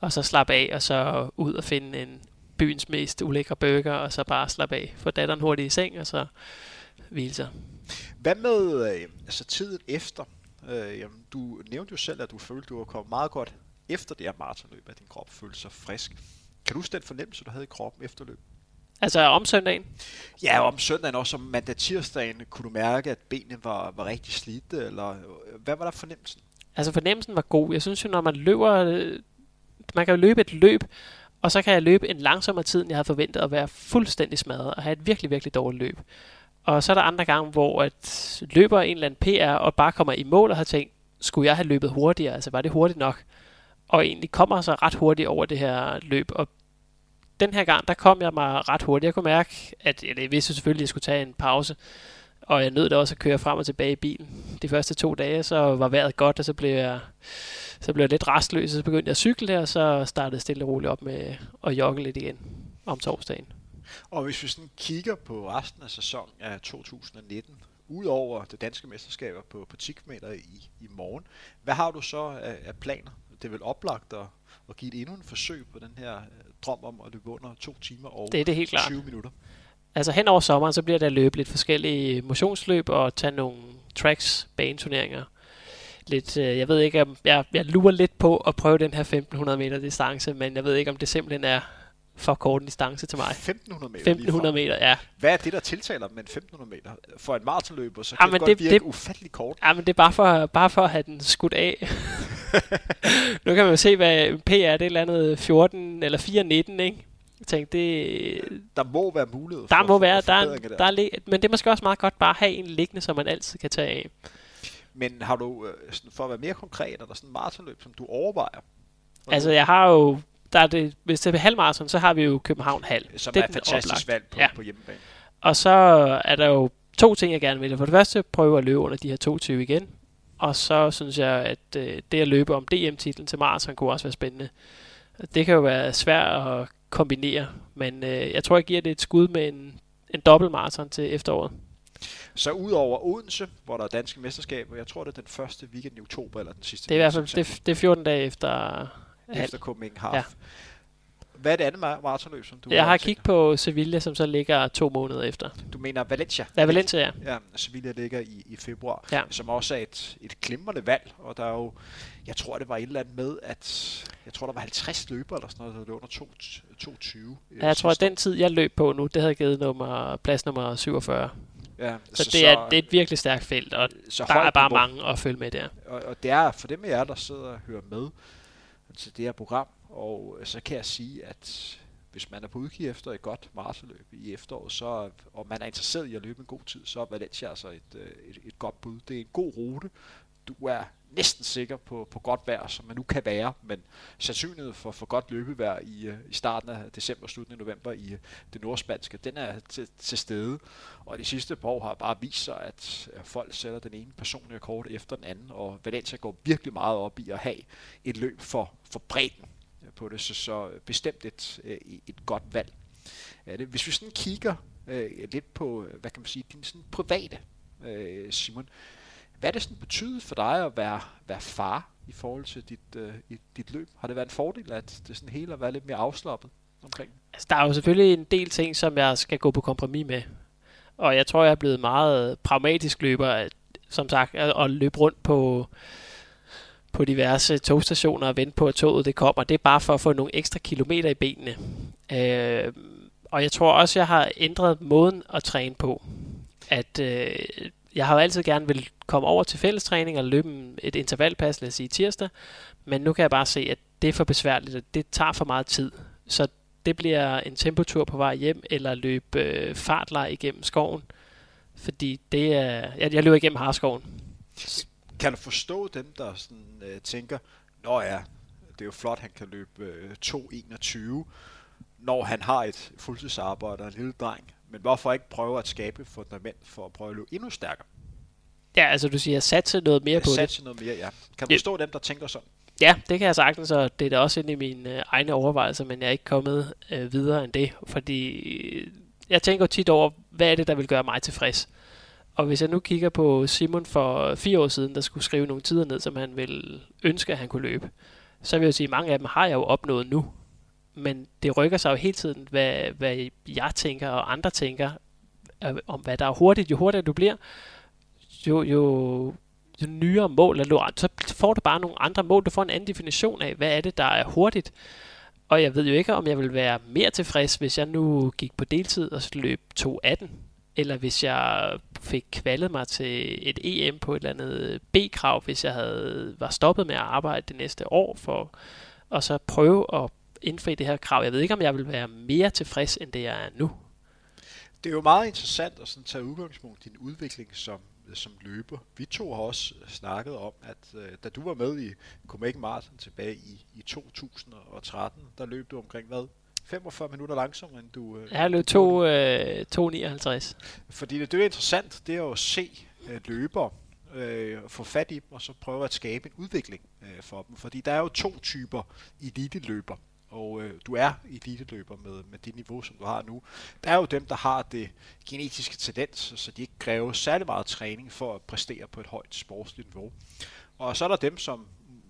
Og så slappe af, og så ud og finde en byens mest ulækre burger, og så bare slappe af. Få datteren hurtigt i seng, og så hvile sig. Hvad med øh, altså tiden efter? Øh, jamen, du nævnte jo selv, at du følte, at du var kommet meget godt efter det her maratonløb, at din krop følte sig frisk. Kan du huske den fornemmelse, du havde i kroppen efter løb? Altså om søndagen? Ja, om søndagen også, om mandag tirsdagen, kunne du mærke, at benene var, var rigtig slidte, eller øh, hvad var der fornemmelsen? Altså fornemmelsen var god. Jeg synes jo, når man løber... øh, Man kan jo løbe et løb, og så kan jeg løbe en langsommere tid, end jeg havde forventet at være fuldstændig smadret og have et virkelig, virkelig dårligt løb. Og så er der andre gange, hvor at løber en eller anden PR og bare kommer i mål og har tænkt, skulle jeg have løbet hurtigere? Altså var det hurtigt nok? Og egentlig kommer så ret hurtigt over det her løb. Og den her gang, der kom jeg mig ret hurtigt. Jeg kunne mærke, at eller jeg vidste selvfølgelig, at jeg skulle tage en pause. Og jeg nød da også at køre frem og tilbage i bilen. De første to dage, så var vejret godt, og så blev jeg, så blev jeg lidt restløs, og så begyndte jeg at cykle der, og så startede jeg stille og roligt op med at jogge lidt igen om torsdagen. Og hvis vi sådan kigger på resten af sæsonen af 2019, udover det danske mesterskaber på, på 10 km i, i morgen, hvad har du så af, af planer? Det er vel oplagt at, at give et endnu en forsøg på den her øh, drøm om at løbe under to timer og Det er det helt klart. 20 minutter. Altså hen over sommeren, så bliver der løbet lidt forskellige motionsløb og tage nogle tracks, baneturneringer. Lidt, øh, jeg ved ikke, om jeg, jeg lurer lidt på at prøve den her 1500 meter distance, men jeg ved ikke, om det simpelthen er for kort en distance til mig. 1500 meter 1500 lige meter, ja. Hvad er det, der tiltaler med en 1500 meter? For en maratonløber, så kan Jamen, det, godt det- virke det- ufattelig kort. Ja, men det er bare for, bare for at have den skudt af. nu kan man jo se, hvad PR er. Det er eller andet 14 eller 419, ikke? Jeg tænkte, det, Der må være mulighed der for, må være, for der, forbedringer er, der er, men det er måske også meget godt bare at have en liggende, som man altid kan tage af. Men har du, øh, for at være mere konkret, er der sådan en maratonløb, som du overvejer? Altså, jeg har jo, der er det, hvis det er halvmarathon, så har vi jo København Halv. som det er et fantastisk oplagte. valg på, Ja. på hjemmebane. Og så er der jo to ting, jeg gerne vil. For det første, prøve at løbe under de her 22 igen. Og så synes jeg, at øh, det at løbe om DM-titlen til maraton kunne også være spændende. Det kan jo være svært at kombinere, men øh, jeg tror, jeg giver det et skud med en, en dobbeltmaraton til efteråret. Så udover Odense, hvor der er danske mesterskaber, jeg tror det er den første weekend i oktober, eller den sidste Det er i hvert fald det, det er 14 dage efter. Efter Copenhagen Half. Ja. Hvad er det andet mar- maratonløb, som du Jeg har kigget på Sevilla, som så ligger to måneder efter. Du mener Valencia? Ja, Valencia, ja. Ja, Sevilla ligger i, i februar, Ja. som også er et, et glimrende valg, og der er jo, jeg tror det var et eller andet med, at jeg tror der var 50 løbere eller sådan noget, der lå under 2, 22. øh, Ja, jeg tror, at den tid, jeg løb på nu, det havde givet nummer, plads nummer 47. år. ja, Så, så det, er, det er et virkelig stærkt felt, og så der er bare mange at følge med der. Og, og det er for dem af jer, der sidder og hører med til det her program, og øh, så kan jeg sige, at hvis man er på udkig efter et godt maratonløb i efteråret, så, og man er interesseret i at løbe en god tid, så er Valencia altså et, øh, et, et godt bud. Det er en god rute. Du er næsten sikker på, på godt vejr, som man nu kan være, men sandsynligheden for, for godt løbevejr i, øh, i starten af december, slutningen af november i øh, det nordspanske, den er til, til stede. Og de sidste par år har bare vist sig, at øh, folk sætter den ene personlige rekord efter den anden, og Valencia går virkelig meget op i at have et løb for, for bredden på det, så, så bestemt et, et godt valg. Hvis vi sådan kigger lidt på, hvad kan man sige, din sådan private, øh, Simon, hvad er det sådan betydet for dig at være, være far i forhold til dit, øh, dit løb? Har det været en fordel, at det sådan hele har været lidt mere afslappet omkring? Altså, der er jo selvfølgelig en del ting, som jeg skal gå på kompromis med. Og jeg tror, jeg er blevet meget pragmatisk løber, at, som sagt, at løbe rundt på, på diverse togstationer og vente på, at toget det kommer. Det er bare for at få nogle ekstra kilometer i benene. Øh, og jeg tror også, jeg har ændret måden at træne på. At øh, jeg har jo altid gerne vil komme over til fællestræning og løbe et intervalpas, lad os sige tirsdag, men nu kan jeg bare se, at det er for besværligt, og det tager for meget tid. Så det bliver en tempotur på vej hjem, eller løbe øh, fartlej igennem skoven, fordi det er, jeg, jeg løber igennem Harskoven. Kan du forstå dem, der sådan, øh, tænker, nå ja, det er jo flot, han kan løbe øh, 2.21, når han har et fuldtidsarbejde og en lille dreng, men hvorfor ikke prøve at skabe fundament for at prøve at løbe endnu stærkere? Ja, altså du siger, satse noget mere på satse det. Satse noget mere, ja. Kan du forstå dem, der tænker sådan? Ja, det kan jeg sagtens, og det er da også inde i mine øh, egne overvejelser, men jeg er ikke kommet øh, videre end det, fordi øh, jeg tænker tit over, hvad er det, der vil gøre mig tilfreds? Og hvis jeg nu kigger på Simon for fire år siden, der skulle skrive nogle tider ned, som han ville ønske, at han kunne løbe, så vil jeg sige, at mange af dem har jeg jo opnået nu. Men det rykker sig jo hele tiden, hvad, hvad jeg tænker og andre tænker, øh, om hvad der er hurtigt. Jo hurtigere du bliver, jo, jo, jo nyere mål, eller så får du bare nogle andre mål. Du får en anden definition af, hvad er det, der er hurtigt. Og jeg ved jo ikke, om jeg vil være mere tilfreds, hvis jeg nu gik på deltid og løb 2.18. Eller hvis jeg fik kvalet mig til et EM på et eller andet B-krav, hvis jeg havde var stoppet med at arbejde det næste år for og så prøve at indfri det her krav. Jeg ved ikke, om jeg vil være mere tilfreds, end det jeg er nu. Det er jo meget interessant at sådan tage udgangspunkt i din udvikling som som løber. Vi to har også snakket om, at øh, da du var med i Copenhagen Marathon tilbage i, i 2013, der løb du omkring hvad? 45 minutter langsommere, end du... Øh, jeg løb 2, øh, 2.59. Fordi det, det er interessant, det er jo at se øh, løbere, øh, få fat i dem, og så prøve at skabe en udvikling øh, for dem. Fordi der er jo to typer elite-løber og øh, du er eliteløber med, med det niveau, som du har nu. Der er jo dem, der har det genetiske talent, så de ikke kræver særlig meget træning for at præstere på et højt sportsligt niveau. Og så er der dem, som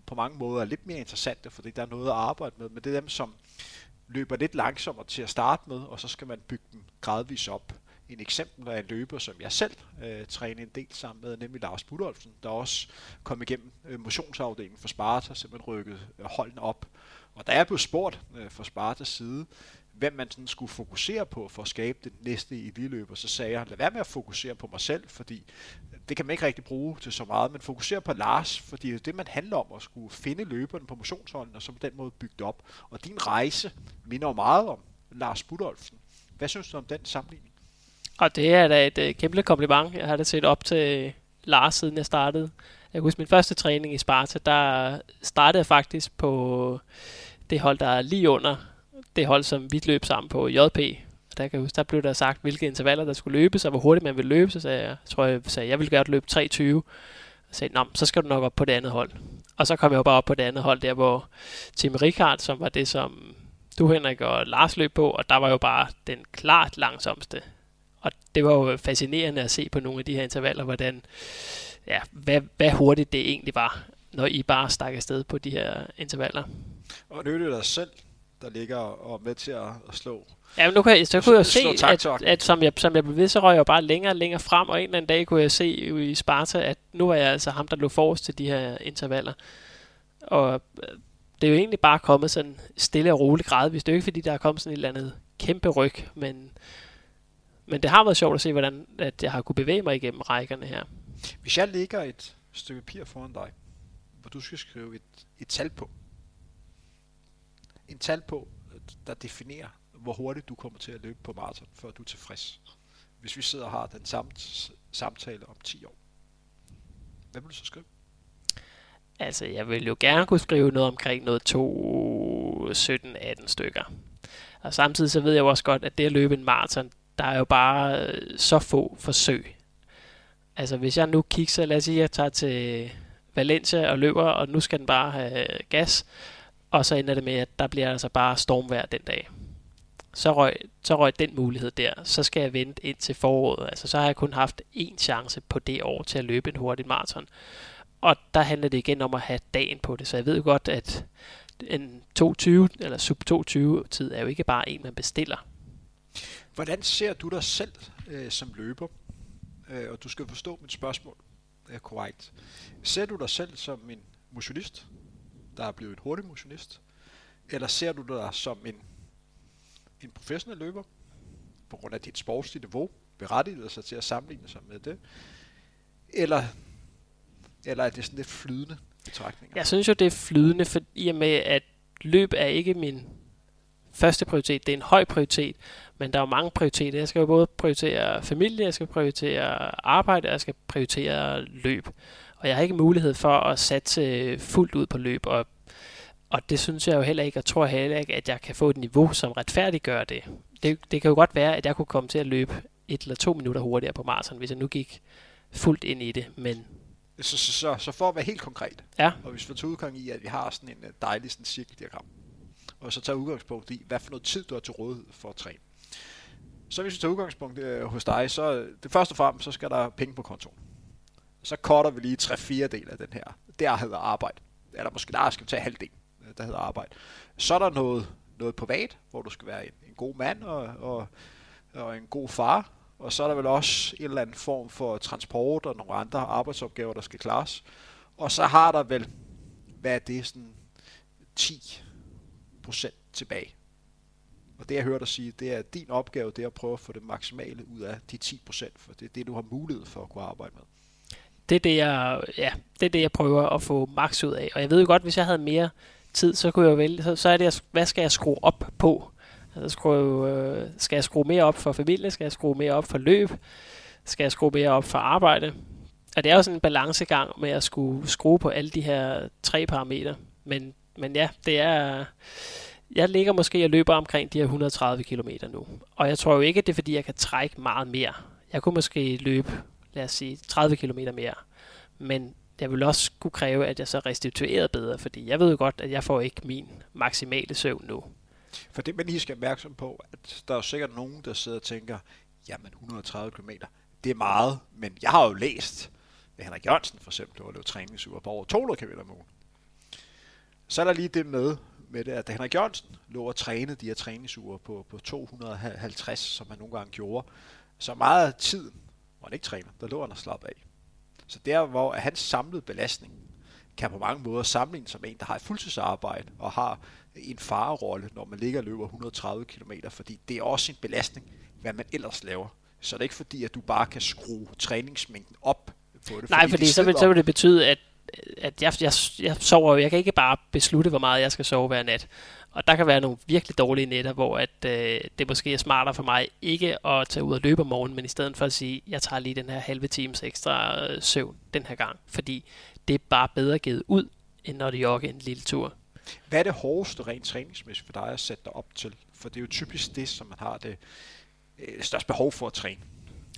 på mange måder er lidt mere interessante, fordi der er noget at arbejde med, men det er dem, som løber lidt langsommere til at starte med, og så skal man bygge dem gradvist op. En eksempel er en løber, som jeg selv øh, træner en del sammen med, nemlig Lars Budolfsen, der også kom igennem øh, motionsafdelingen for Sparta, simpelthen rykket øh, holdene op og der er blevet spurgt øh, fra Spartas side, hvem man sådan skulle fokusere på for at skabe det næste i eliteløber, så sagde jeg, lad være med at fokusere på mig selv, fordi øh, det kan man ikke rigtig bruge til så meget, men fokusere på Lars, fordi det er det, man handler om, at skulle finde løberne på motionsholden, og så på den måde bygge det op. Og din rejse minder jo meget om Lars Budolfsen. Hvad synes du om den sammenligning? Og det er da et øh, kæmpe kompliment. Jeg har da set op til øh, Lars, siden jeg startede. Jeg kan huske min første træning i Sparta, der startede jeg faktisk på det hold, der er lige under det hold, som vi løb sammen på JP. Der, kan huske, der blev der sagt, hvilke intervaller der skulle løbes, og hvor hurtigt man ville løbe. Så sagde jeg, tror jeg, sagde, jeg ville gerne løbe 3.20. Og sagde, Nå, så skal du nok op på det andet hold. Og så kom jeg jo bare op på det andet hold, der hvor Tim Rikard, som var det, som du, Henrik og Lars løb på, og der var jo bare den klart langsomste. Og det var jo fascinerende at se på nogle af de her intervaller, hvordan, ja, hvad, hvad hurtigt det egentlig var, når I bare stak afsted på de her intervaller. Og det er jo dig selv, der ligger og med til at, at slå. Ja, men nu kan jeg, så kunne jeg se, at, at, som, jeg, som jeg blev ved, så røg jeg bare længere og længere frem, og en eller anden dag kunne jeg se i Sparta, at nu var jeg altså ham, der lå forrest til de her intervaller. Og øh, det er jo egentlig bare kommet sådan stille og roligt gradvist. Det er jo ikke, fordi der er kommet sådan et eller andet kæmpe ryg, men, men det har været sjovt at se, hvordan at jeg har kunne bevæge mig igennem rækkerne her. Hvis jeg lægger et stykke papir foran dig, hvor du skal skrive et, et tal på, en tal på, der definerer, hvor hurtigt du kommer til at løbe på maraton, før du er tilfreds. Hvis vi sidder og har den samme samtale om 10 år. Hvad vil du så skrive? Altså, jeg vil jo gerne kunne skrive noget omkring noget 2, 17, 18 stykker. Og samtidig så ved jeg jo også godt, at det at løbe en maraton, der er jo bare øh, så få forsøg. Altså, hvis jeg nu kigger, lad os sige, at jeg tager til Valencia og løber, og nu skal den bare have gas, og så ender det med, at der bliver altså bare stormvejr den dag. Så røg, så røg den mulighed der. Så skal jeg vente ind til foråret. Altså, så har jeg kun haft én chance på det år til at løbe en hurtig maraton. Og der handler det igen om at have dagen på det. Så jeg ved jo godt, at en 22 eller sub 22 tid er jo ikke bare en, man bestiller. Hvordan ser du dig selv øh, som løber? Øh, og du skal forstå mit spørgsmål er korrekt. Ser du dig selv som en motionist, der er blevet en hurtig motionist? Eller ser du dig som en, en professionel løber, på grund af dit sportslige niveau, berettiger sig til at sammenligne sig med det? Eller, eller er det sådan lidt flydende betragtninger? Jeg synes jo, det er flydende, for i og med, at løb er ikke min første prioritet. Det er en høj prioritet, men der er jo mange prioriteter. Jeg skal jo både prioritere familie, jeg skal prioritere arbejde, og jeg skal prioritere løb. Og jeg har ikke mulighed for at satse fuldt ud på løb, og, og det synes jeg jo heller ikke, og tror heller ikke, at jeg kan få et niveau, som retfærdiggør det. det. Det kan jo godt være, at jeg kunne komme til at løbe et eller to minutter hurtigere på maraton, hvis jeg nu gik fuldt ind i det, men så, så, så, så for at være helt konkret, ja. og hvis vi tager udgang i, at vi har sådan en øh, dejlig sådan cirkeldiagram, og så tager udgangspunkt i, hvad for noget tid du har til rådighed for at træne. Så hvis vi tager udgangspunkt øh, hos dig, så det første og fremmest, så skal der penge på kontoen. Så cutter vi lige 3-4 del af den her. Der hedder arbejde. Eller måske der skal vi tage halvdelen, øh, der hedder arbejde. Så er der noget, noget privat, hvor du skal være en, en god mand og, og, og en god far. Og så er der vel også en eller anden form for transport og nogle andre arbejdsopgaver, der skal klares. Og så har der vel, hvad er det, sådan 10 procent tilbage. Og det jeg hører dig sige, det er at din opgave, det er at prøve at få det maksimale ud af de 10 procent, for det er det, du har mulighed for at kunne arbejde med. Det er det, jeg, ja, det er det, jeg prøver at få maks ud af. Og jeg ved jo godt, hvis jeg havde mere tid, så kunne jeg vælge, så, så er det, hvad skal jeg skrue op på? Altså, skrue, øh, skal jeg skrue mere op for familie? Skal jeg skrue mere op for løb? Skal jeg skrue mere op for arbejde? Og det er jo sådan en balancegang med at skulle skrue på alle de her tre parametre. Men, men ja, det er jeg ligger måske og løber omkring de her 130 km nu. Og jeg tror jo ikke, at det er fordi, jeg kan trække meget mere. Jeg kunne måske løbe, lad os sige, 30 km mere. Men jeg vil også kunne kræve, at jeg så restituerer bedre, fordi jeg ved jo godt, at jeg får ikke min maksimale søvn nu. For det, man lige skal opmærksom på, at der er jo sikkert nogen, der sidder og tænker, jamen 130 km, det er meget, men jeg har jo læst, at Henrik Jørgensen for eksempel, har lavet træningsuger på over 200 km om ugen. Så er der lige det med, med det, at Henrik Jørgensen lå og trænede de her træningsuger på, på 250, som han nogle gange gjorde, så meget af tiden, hvor han ikke træner, der lå han og slappe af. Så der, hvor hans samlede belastning kan på mange måder sammenligne sig med en, der har et fuldtidsarbejde og har en farerolle, når man ligger og løber 130 km, fordi det er også en belastning, hvad man ellers laver. Så det er ikke fordi, at du bare kan skrue træningsmængden op på det. Nej, fordi, fordi så, vil, så vil det betyde, at at jeg, jeg, jeg sover jeg kan ikke bare beslutte, hvor meget jeg skal sove hver nat. Og der kan være nogle virkelig dårlige nætter, hvor at, øh, det måske er smartere for mig ikke at tage ud og løbe om morgenen, men i stedet for at sige, jeg tager lige den her halve times ekstra øh, søvn den her gang. Fordi det er bare bedre givet ud, end når det jogger en lille tur. Hvad er det hårdeste rent træningsmæssigt for dig at sætte dig op til? For det er jo typisk det, som man har det øh, største behov for at træne.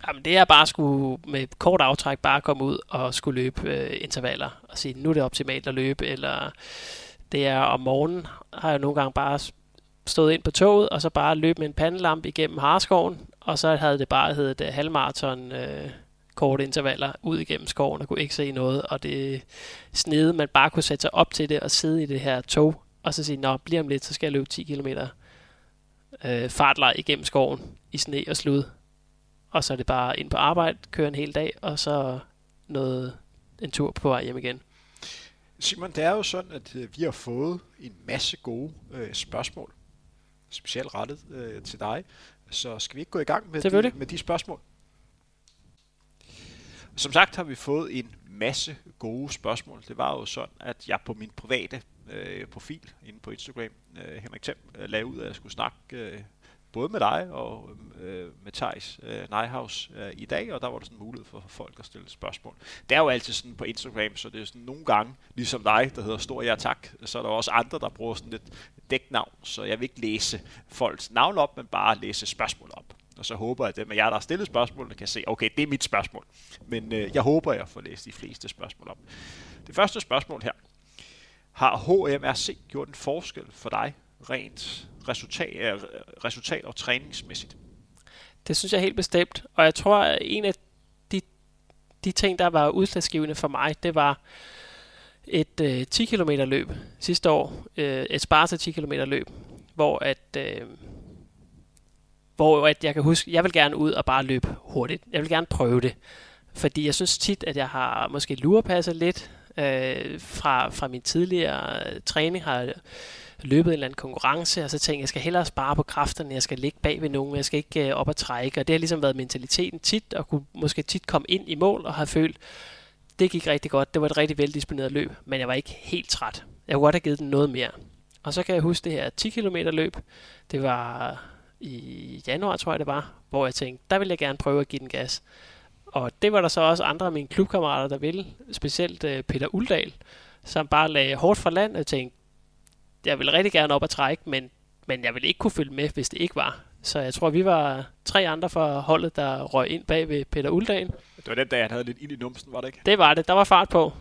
Jamen, det er bare skulle med kort aftræk bare komme ud og skulle løbe øh, intervaller og sige, nu er det optimalt at løbe, eller det er om morgenen, har jeg nogle gange bare stået ind på toget, og så bare løbe med en pandelamp igennem Harskoven, og så havde det bare heddet uh, halvmarathon øh, korte intervaller ud igennem skoven og kunne ikke se noget, og det snede, man bare kunne sætte sig op til det og sidde i det her tog, og så sige, nå, bliver om lidt, så skal jeg løbe 10 km øh, fartlej igennem skoven i sne og slud og så er det bare ind på arbejde, køre en hel dag, og så noget, en tur på vej hjem igen. Simon, det er jo sådan, at øh, vi har fået en masse gode øh, spørgsmål, specielt rettet øh, til dig. Så skal vi ikke gå i gang med, de, med de spørgsmål? Som sagt har vi fået en masse gode spørgsmål. Det var jo sådan, at jeg på min private øh, profil inde på Instagram, øh, Henrik Thiem, øh, lavede ud, at jeg skulle snakke øh, både med dig og øh, med Thijs øh, Nejhaus øh, i dag, og der var der sådan mulighed for folk at stille spørgsmål. Det er jo altid sådan på Instagram, så det er sådan nogle gange, ligesom dig, der hedder Stor Ja Tak, så er der også andre, der bruger sådan lidt dæknavn, så jeg vil ikke læse folks navn op, men bare læse spørgsmål op. Og så håber jeg, at dem af jer, der har stillet spørgsmål, kan se, okay, det er mit spørgsmål. Men øh, jeg håber, jeg får læst de fleste spørgsmål op. Det første spørgsmål her. Har HMRC gjort en forskel for dig rent resultat, øh, resultat og træningsmæssigt? Det synes jeg helt bestemt. Og jeg tror, at en af de, de ting, der var udslagsgivende for mig, det var et øh, 10 km løb sidste år. Øh, et Sparta 10 km løb, hvor at... Øh, hvor at jeg kan huske, jeg vil gerne ud og bare løbe hurtigt. Jeg vil gerne prøve det. Fordi jeg synes tit, at jeg har måske lurepasset lidt øh, fra, fra min tidligere øh, træning. Har løbet en eller anden konkurrence, og så tænkte jeg, jeg skal hellere spare på kræfterne, jeg skal ligge bag ved nogen, jeg skal ikke øh, op og trække. Og det har ligesom været mentaliteten tit, og kunne måske tit komme ind i mål og have følt, det gik rigtig godt, det var et rigtig veldisponeret løb, men jeg var ikke helt træt. Jeg kunne godt have givet den noget mere. Og så kan jeg huske det her 10 km løb. Det var i januar, tror jeg det var, hvor jeg tænkte, der vil jeg gerne prøve at give den gas. Og det var der så også andre af mine klubkammerater, der ville, specielt uh, Peter Uldal, som bare lagde hårdt fra land og tænkte, jeg vil rigtig gerne op og trække, men, men jeg vil ikke kunne følge med, hvis det ikke var. Så jeg tror, vi var tre andre fra holdet, der røg ind bag ved Peter Uldal. Det var den dag, han havde lidt ild i numsen, var det ikke? Det var det. Der var fart på.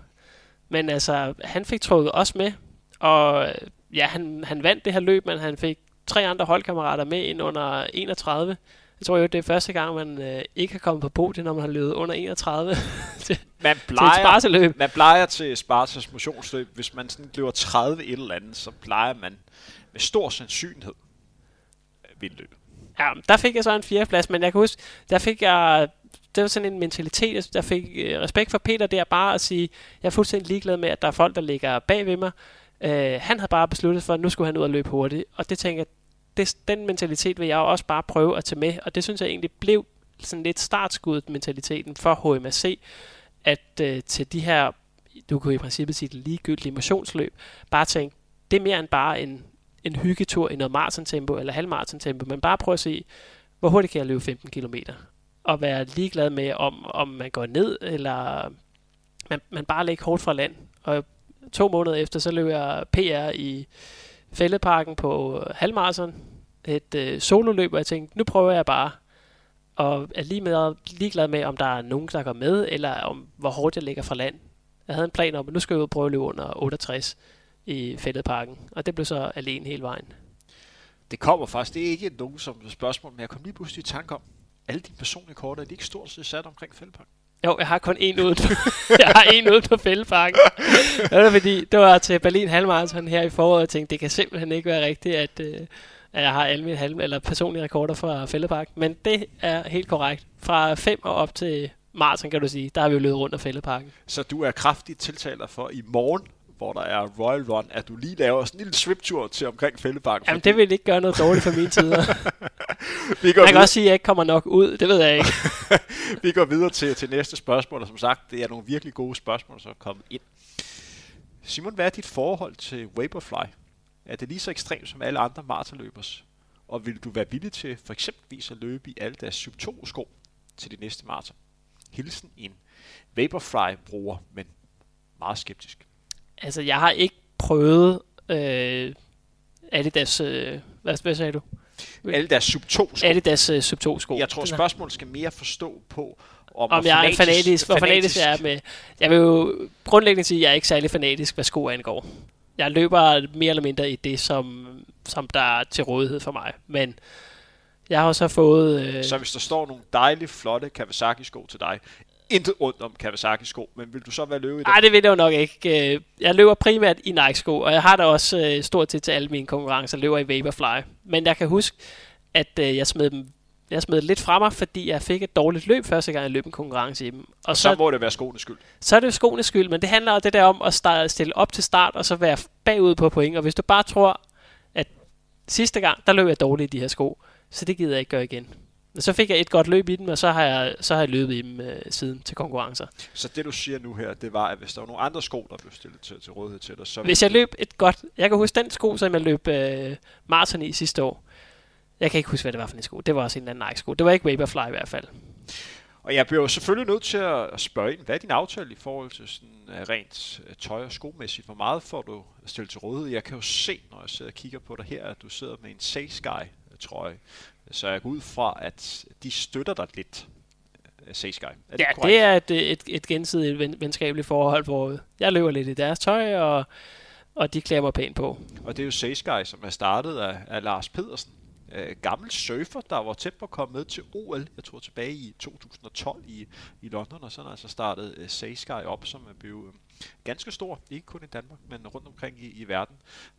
Men altså, han fik trukket os med. Og ja, han, han vandt det her løb, men han fik tre andre holdkammerater med ind under 31. Jeg tror jo, det er første gang, man øh, ikke har kommet på podiet, når man har løbet under 31 til, man plejer, til et Man plejer til Spartas motionsløb, hvis man sådan løber 30 et eller andet, så plejer man med stor sandsynlighed at vinde løbet. Ja, der fik jeg så en fjerdeplads, men jeg kan huske, der fik jeg det var sådan en mentalitet, der fik øh, respekt for Peter der, bare at sige, jeg er fuldstændig ligeglad med, at der er folk, der ligger bag ved mig. Øh, han havde bare besluttet for, at nu skulle han ud og løbe hurtigt, og det tænker jeg, det, den mentalitet vil jeg også bare prøve at tage med, og det synes jeg egentlig blev sådan lidt startskuddet mentaliteten for HMAC, at øh, til de her, du kunne i princippet sige det ligegyldige motionsløb, bare tænke, det er mere end bare en, en hyggetur i noget maratontempo eller halvmaratontempo, men bare prøv at se, hvor hurtigt kan jeg løbe 15 km, og være ligeglad med, om, om man går ned, eller man, man bare lægger hårdt fra land. Og to måneder efter, så løber jeg PR i Fældeparken på øh, halvmarathon, et øh, sololøb, og jeg tænkte, nu prøver jeg bare, og er lige med, ligeglad med, om der er nogen, der går med, eller om hvor hårdt jeg ligger fra land. Jeg havde en plan om, at nu skal jeg ud og prøve at løbe under 68 i Fældeparken, og det blev så alene hele vejen. Det kommer faktisk, det er ikke nogen som spørgsmål, men jeg kom lige pludselig i tanke om, alle dine personlige kort, er de ikke stort set sat omkring Fældeparken? Jo, jeg har kun én ude på, jeg har en ude på fældeparken. det var fordi, det var til Berlin Halvmarathon her i foråret, og jeg tænkte, det kan simpelthen ikke være rigtigt, at, øh, at jeg har alle mine halv, eller personlige rekorder fra fældeparken. Men det er helt korrekt. Fra 5 og op til maraton, kan du sige, der har vi jo løbet rundt af fældeparken. Så du er kraftigt tiltaler for i morgen hvor der er Royal Run, at du lige laver sådan en lille swiptur til omkring Fældeparken. Jamen, det vil ikke gøre noget dårligt for mine tider. vi går Man kan videre. også sige, at jeg ikke kommer nok ud. Det ved jeg ikke. vi går videre til, til næste spørgsmål, og som sagt, det er nogle virkelig gode spørgsmål, som er kommet ind. Simon, hvad er dit forhold til Vaporfly? Er det lige så ekstremt som alle andre maratonløbers? Og vil du være villig til for eksempelvis at løbe i alle deres Sub 2 sko til det næste maraton? Hilsen en Vaporfly-bruger, men meget skeptisk. Altså, jeg har ikke prøvet øh, Adidas... Øh, hvad, hvad sagde du? Adidas Sub 2 sko. Adidas uh, Sub 2 sko. Jeg tror, spørgsmålet skal mere forstå på, om, om jeg er fanatisk, hvor fanatisk jeg er med. Jeg vil jo grundlæggende sige, at jeg er ikke særlig fanatisk, hvad sko angår. Jeg løber mere eller mindre i det, som, som der er til rådighed for mig. Men jeg har så fået... Øh... Så hvis der står nogle dejlige, flotte Kawasaki-sko til dig, intet ondt om Kawasaki-sko, men vil du så være løbe i det? Nej, det vil jeg jo nok ikke. Øh, jeg løber primært i Nike-sko, og jeg har da også øh, stort set til alle mine konkurrencer, løber i Vaporfly. Men jeg kan huske, at øh, jeg smed dem jeg smed lidt fra mig, fordi jeg fik et dårligt løb første gang, jeg løb en konkurrence i dem. Og, og så, så må det være skoenes skyld. Så er det skoenes skyld, men det handler om det der om at starte, stille op til start, og så være bagud på point. Og hvis du bare tror, at sidste gang, der løb jeg dårligt i de her sko, så det gider jeg ikke gøre igen. Så fik jeg et godt løb i dem, og så har jeg, så har jeg løbet i dem øh, siden til konkurrencer. Så det du siger nu her, det var, at hvis der var nogle andre sko, der blev stillet til, til rådighed til dig, så... Hvis jeg løb et godt... Jeg kan huske den sko, som jeg løb øh, maraton i sidste år. Jeg kan ikke huske, hvad det var for en sko. Det var også en eller anden Nike-sko. Det var ikke Vaporfly i hvert fald. Og jeg bliver jo selvfølgelig nødt til at spørge ind, hvad er din aftale i forhold til sådan uh, rent uh, tøj og skomæssigt? Hvor meget får du stillet til rådighed? Jeg kan jo se, når jeg sidder og kigger på dig her, at du sidder med en Say Sky trøje. Så jeg går ud fra, at de støtter dig lidt, uh, Say Sky. Er det ja, korrekt? det er et, et, et gensidigt ven, venskabeligt forhold, hvor jeg løber lidt i deres tøj, og, og de klæder mig pænt på. Og det er jo Say Sky, som er startet af, af Lars Pedersen, øh, gammel surfer, der var tæt på at komme med til OL, jeg tror tilbage i 2012 i, i London, og så altså startet øh, Sky op, som er blevet øh, ganske stor, ikke kun i Danmark, men rundt omkring i, i verden.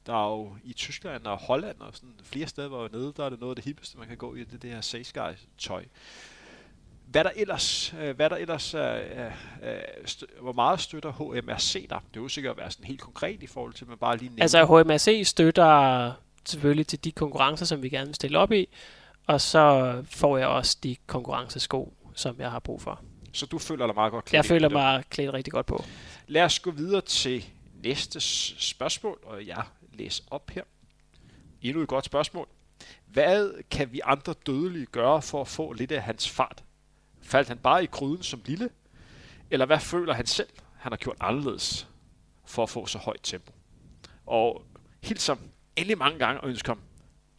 Der er jo i Tyskland og Holland og sådan flere steder, hvor nede, der er det noget af det hippeste, man kan gå i, det, det her Sky tøj hvad der ellers, øh, hvad der ellers er, er, er hvor meget støtter HMRC der? Det er jo sikkert at være sådan helt konkret i forhold til, at man bare lige nævner. Altså HMRC støtter selvfølgelig til de konkurrencer, som vi gerne vil stille op i, og så får jeg også de konkurrencesko, som jeg har brug for. Så du føler dig meget godt klædt? Jeg føler mig klædt rigtig godt på. Lad os gå videre til næste spørgsmål, og jeg læser op her. Endnu et godt spørgsmål. Hvad kan vi andre dødelige gøre for at få lidt af hans fart? Faldt han bare i gryden som lille? Eller hvad føler han selv, han har gjort anderledes for at få så højt tempo? Og helt som endelig mange gange og ønsker ham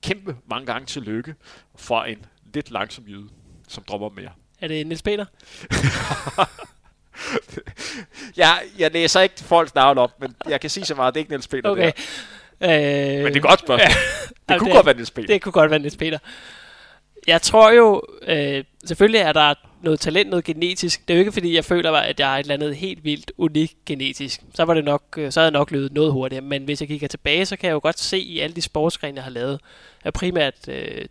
kæmpe mange gange til lykke fra en lidt langsom jyde, som drømmer mere. Er det Niels Peter? ja, jeg læser ikke folks navn op, men jeg kan sige så meget, at det er ikke Niels Peter. Okay. Der. Øh, men det er godt spørgsmål. det kunne det, godt være Niels Peter. Det kunne godt være Niels Peter. Jeg tror jo, øh, selvfølgelig er der noget talent, noget genetisk. Det er jo ikke, fordi jeg føler, at jeg er et eller andet helt vildt unikt genetisk. Så var det nok, øh, så havde jeg nok løbet noget hurtigere. Men hvis jeg kigger tilbage, så kan jeg jo godt se i alle de sportsgrene, jeg har lavet, at primært øh,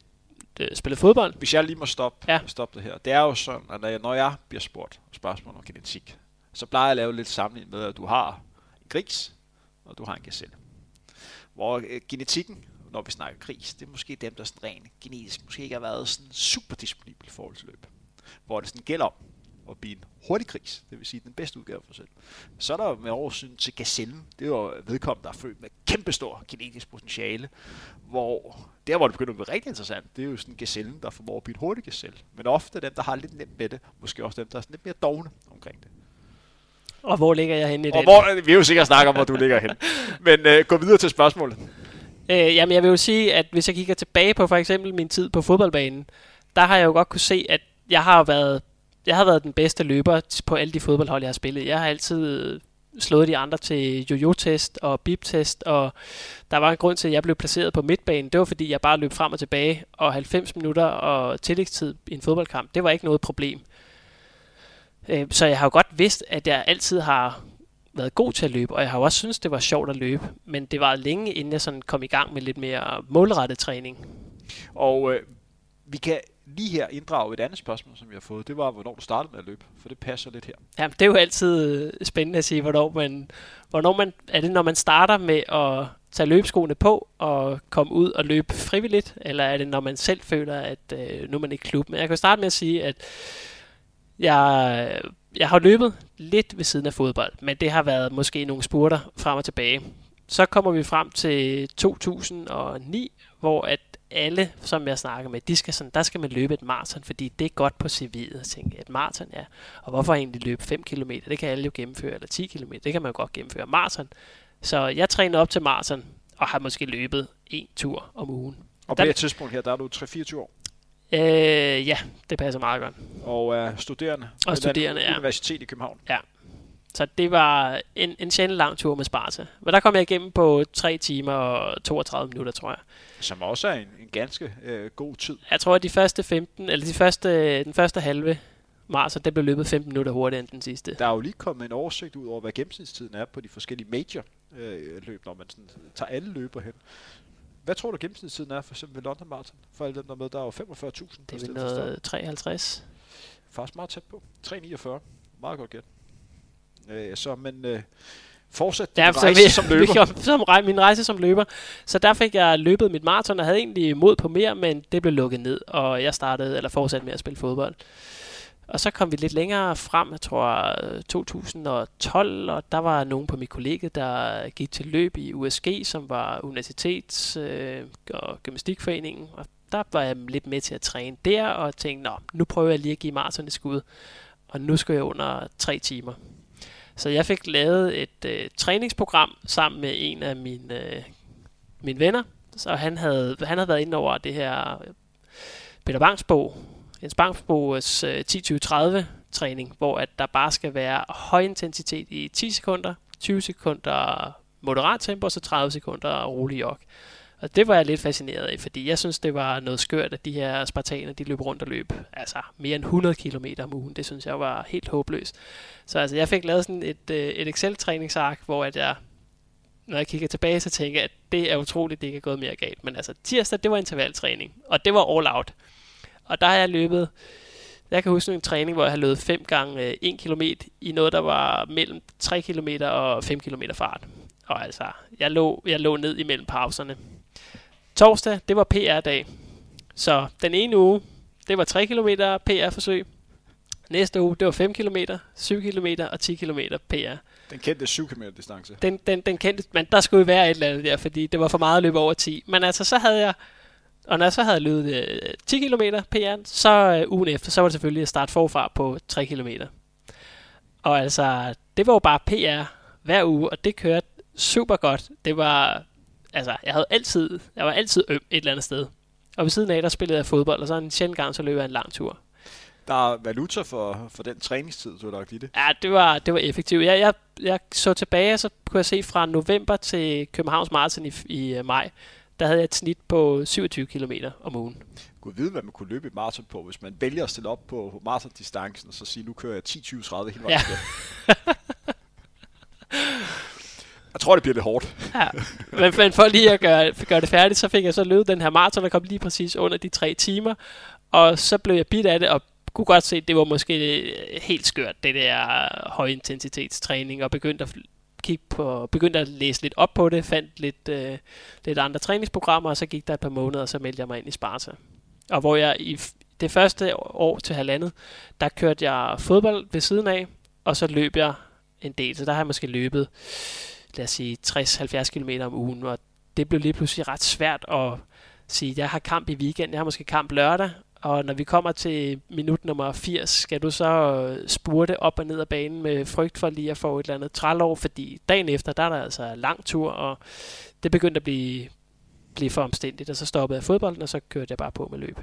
spillet fodbold. Hvis jeg lige må stoppe, ja. stoppe det her. Det er jo sådan, at når jeg, når jeg bliver spurgt spørgsmål om genetik, så plejer jeg at lave lidt sammenligning med, at du har en gris, og du har en gazelle. Hvor øh, genetikken, når vi snakker gris, det er måske dem, der sådan rent genetisk måske ikke har været sådan super disponibel i forhold til løb hvor det sådan gælder om at blive en hurtig gris, det vil sige den bedste udgave for sig selv. Så er der med oversyn til gazellen, det er jo vedkommende, der er født med kæmpestor genetisk potentiale, hvor der, hvor det begynder at blive rigtig interessant, det er jo sådan gazellen, der formår at blive en hurtig gazelle. Men ofte dem, der har lidt nemt med det, måske også dem, der er lidt mere dogne omkring det. Og hvor ligger jeg henne i det? Og hvor, vi er jo sikkert snakke om, hvor du ligger hen. Men øh, gå videre til spørgsmålet. Øh, jamen, jeg vil jo sige, at hvis jeg kigger tilbage på for eksempel min tid på fodboldbanen, der har jeg jo godt kunne se, at jeg har været jeg har været den bedste løber på alle de fodboldhold, jeg har spillet. Jeg har altid slået de andre til jojo-test og bip-test, og der var en grund til, at jeg blev placeret på midtbanen. Det var, fordi jeg bare løb frem og tilbage, og 90 minutter og tillægstid i en fodboldkamp, det var ikke noget problem. Øh, så jeg har jo godt vidst, at jeg altid har været god til at løbe, og jeg har også synes det var sjovt at løbe, men det var længe, inden jeg sådan kom i gang med lidt mere målrettet træning. Og øh, vi kan lige her inddrage et andet spørgsmål, som jeg har fået. Det var, hvornår du startede med at løbe, for det passer lidt her. Ja, det er jo altid øh, spændende at sige, hvornår man, hvornår man, er det når man starter med at tage løbeskoene på og komme ud og løbe frivilligt, eller er det når man selv føler, at øh, nu er man i klub? Men jeg kan starte med at sige, at jeg, jeg har løbet lidt ved siden af fodbold, men det har været måske nogle spurter frem og tilbage. Så kommer vi frem til 2009, hvor at alle, som jeg snakker med, de skal sådan, der skal man løbe et maraton, fordi det er godt på CV'et at tænke, et maraton, ja. Og hvorfor egentlig løbe 5 km? Det kan alle jo gennemføre, eller 10 km, det kan man jo godt gennemføre. Maraton. Så jeg træner op til maraton, og har måske løbet en tur om ugen. Og på det tidspunkt her, der er du 3-24 år? Øh, ja, det passer meget godt. Og uh, studerende? Og studerende, ja. Universitet i København? Ja. Så det var en, en sjældent lang tur med Sparta. Men der kom jeg igennem på 3 timer og 32 minutter, tror jeg. Som også er en, en ganske øh, god tid. Jeg tror, at de første 15, eller de første, den første halve mars, det blev løbet 15 minutter hurtigere end den sidste. Der er jo lige kommet en oversigt ud over, hvad gennemsnitstiden er på de forskellige major øh, løb, når man sådan, tager alle løber hen. Hvad tror du gennemsnitstiden er for eksempel ved London Marathon? For alle dem, der er med, der er jo 45.000. Det er noget 53. Faktisk meget tæt på. 3,49. Meget godt gæt. Øh, så, men øh, fortsat din rejse vi, som løber. Vi, som, min rejse som løber. Så der fik jeg løbet mit maraton, og havde egentlig mod på mere, men det blev lukket ned, og jeg startede, eller fortsatte med at spille fodbold. Og så kom vi lidt længere frem, jeg tror øh, 2012, og der var nogen på mit kollega, der gik til løb i USG, som var universitets- øh, og gymnastikforeningen. Og der var jeg lidt med til at træne der, og tænkte, Nå, nu prøver jeg lige at give maraton et skud. Og nu skal jeg under tre timer. Så jeg fik lavet et øh, træningsprogram sammen med en af mine, øh, mine venner. Så han havde, han havde været inde over det her Peter Bangs bog, Jens Bangsboes 10-20-30 øh, træning, hvor at der bare skal være høj intensitet i 10 sekunder, 20 sekunder moderat tempo, og så 30 sekunder rolig jog. Og det var jeg lidt fascineret af, fordi jeg synes, det var noget skørt, at de her spartaner, de løb rundt og løb altså mere end 100 km om ugen. Det synes jeg var helt håbløst. Så altså, jeg fik lavet sådan et, øh, et Excel-træningsark, hvor at jeg, når jeg kigger tilbage, så tænker jeg, at det er utroligt, det ikke er gået mere galt. Men altså, tirsdag, det var intervaltræning, og det var all out. Og der har jeg løbet, jeg kan huske en træning, hvor jeg har løbet 5 gange 1 km i noget, der var mellem 3 km og 5 km fart. Og altså, jeg lå, jeg lå ned imellem pauserne. Torsdag, det var PR-dag. Så den ene uge, det var 3 km PR-forsøg. Næste uge, det var 5 km, 7 km og 10 km PR. Den kendte 7 km distance. Den, den, den kendte, men der skulle jo være et eller andet der, fordi det var for meget at løbe over 10. Men altså, så havde jeg, og når jeg så havde løbet øh, 10 km PR, så øh, ugen efter, så var det selvfølgelig at starte forfra på 3 km. Og altså, det var jo bare PR hver uge, og det kørte super godt. Det var, altså, jeg havde altid, jeg var altid øm et eller andet sted. Og ved siden af, der spillede jeg fodbold, og så en sjældent gang, så løb jeg en lang tur. Der er valuta for, for den træningstid, du har lagt i det. Ja, det var, det var effektivt. Jeg, jeg, jeg så tilbage, så kunne jeg se fra november til Københavns Marathon i, i uh, maj, der havde jeg et snit på 27 km om ugen. Kunne vide, hvad man kunne løbe et maraton på, hvis man vælger at stille op på maratondistancen, og så sige, nu kører jeg 10-20-30 hele vejen ja. Jeg tror, det bliver lidt hårdt. ja, men, men for lige at gøre, gøre det færdigt, så fik jeg så løbet den her maraton, der kom lige præcis under de tre timer. Og så blev jeg bit af det, og kunne godt se, at det var måske helt skørt, det der højintensitetstræning, og begyndte at kigge på, begyndte at læse lidt op på det, fandt lidt, øh, lidt andre træningsprogrammer, og så gik der et par måneder, og så meldte jeg mig ind i Sparta. Og hvor jeg i det første år til halvandet, der kørte jeg fodbold ved siden af, og så løb jeg en del. Så der har jeg måske løbet, lad os sige, 60-70 km om ugen, og det blev lige pludselig ret svært at sige, jeg har kamp i weekend, jeg har måske kamp lørdag, og når vi kommer til minut nummer 80, skal du så øh, spurte op og ned ad banen med frygt for lige at få et eller andet trælov, fordi dagen efter, der er der altså lang tur, og det begyndte at blive, blive for omstændigt, og så stoppede jeg fodbolden, og så kørte jeg bare på med løb.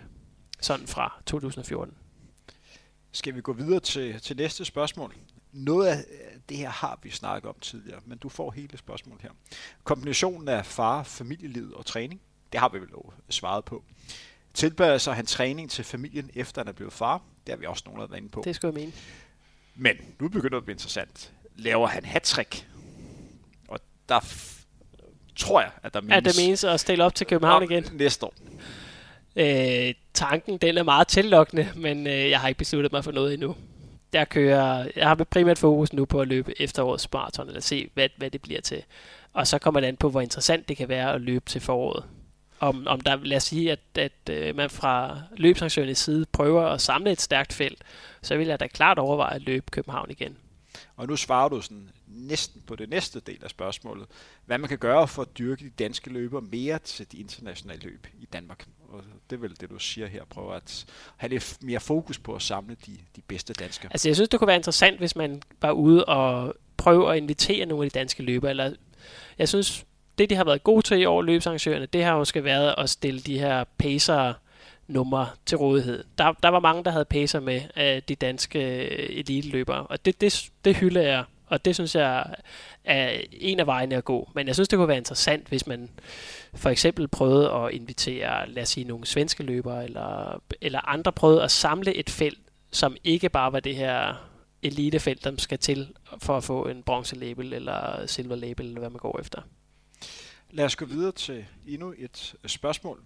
Sådan fra 2014. Skal vi gå videre til, til næste spørgsmål? Noget af øh, det her har vi snakket om tidligere, men du får hele spørgsmålet her. Kombinationen af far, familieliv og træning, det har vi vel svaret på. Tilpasser han træning til familien, efter han er blevet far? Det har vi også nogen, der været inde på. Det skulle jeg mene. Men nu begynder det at blive interessant. Laver han hat Og der f- tror jeg, at der menes... Ja, det menes at stille op til København igen. Næste år. Øh, tanken, den er meget tillokkende, men øh, jeg har ikke besluttet mig for noget endnu. Jeg kører, jeg har primært fokus nu på at løbe efterårets maraton, eller se, hvad, hvad det bliver til. Og så kommer det an på, hvor interessant det kan være at løbe til foråret om, om der, lad os sige, at, at øh, man fra løbsanktionens side prøver at samle et stærkt felt, så vil jeg da klart overveje at løbe København igen. Og nu svarer du sådan næsten på det næste del af spørgsmålet. Hvad man kan gøre for at dyrke de danske løber mere til de internationale løb i Danmark. Og det er vel det, du siger her. Prøve at have lidt mere fokus på at samle de, de bedste danskere. Altså jeg synes, det kunne være interessant, hvis man var ude og prøve at invitere nogle af de danske løbere. Eller jeg synes, det, de har været gode til i år, løbsarrangørerne, det har jo skal været at stille de her pacer numre til rådighed. Der, der var mange, der havde pacer med af de danske øh, eliteløbere, og det, det, det hylder jeg, og det synes jeg er en af vejene at gå. Men jeg synes, det kunne være interessant, hvis man for eksempel prøvede at invitere, lad os sige, nogle svenske løbere, eller, eller andre prøvede at samle et felt, som ikke bare var det her elitefelt, der skal til for at få en bronze-label eller silver-label, eller hvad man går efter. Lad os gå videre til endnu et spørgsmål.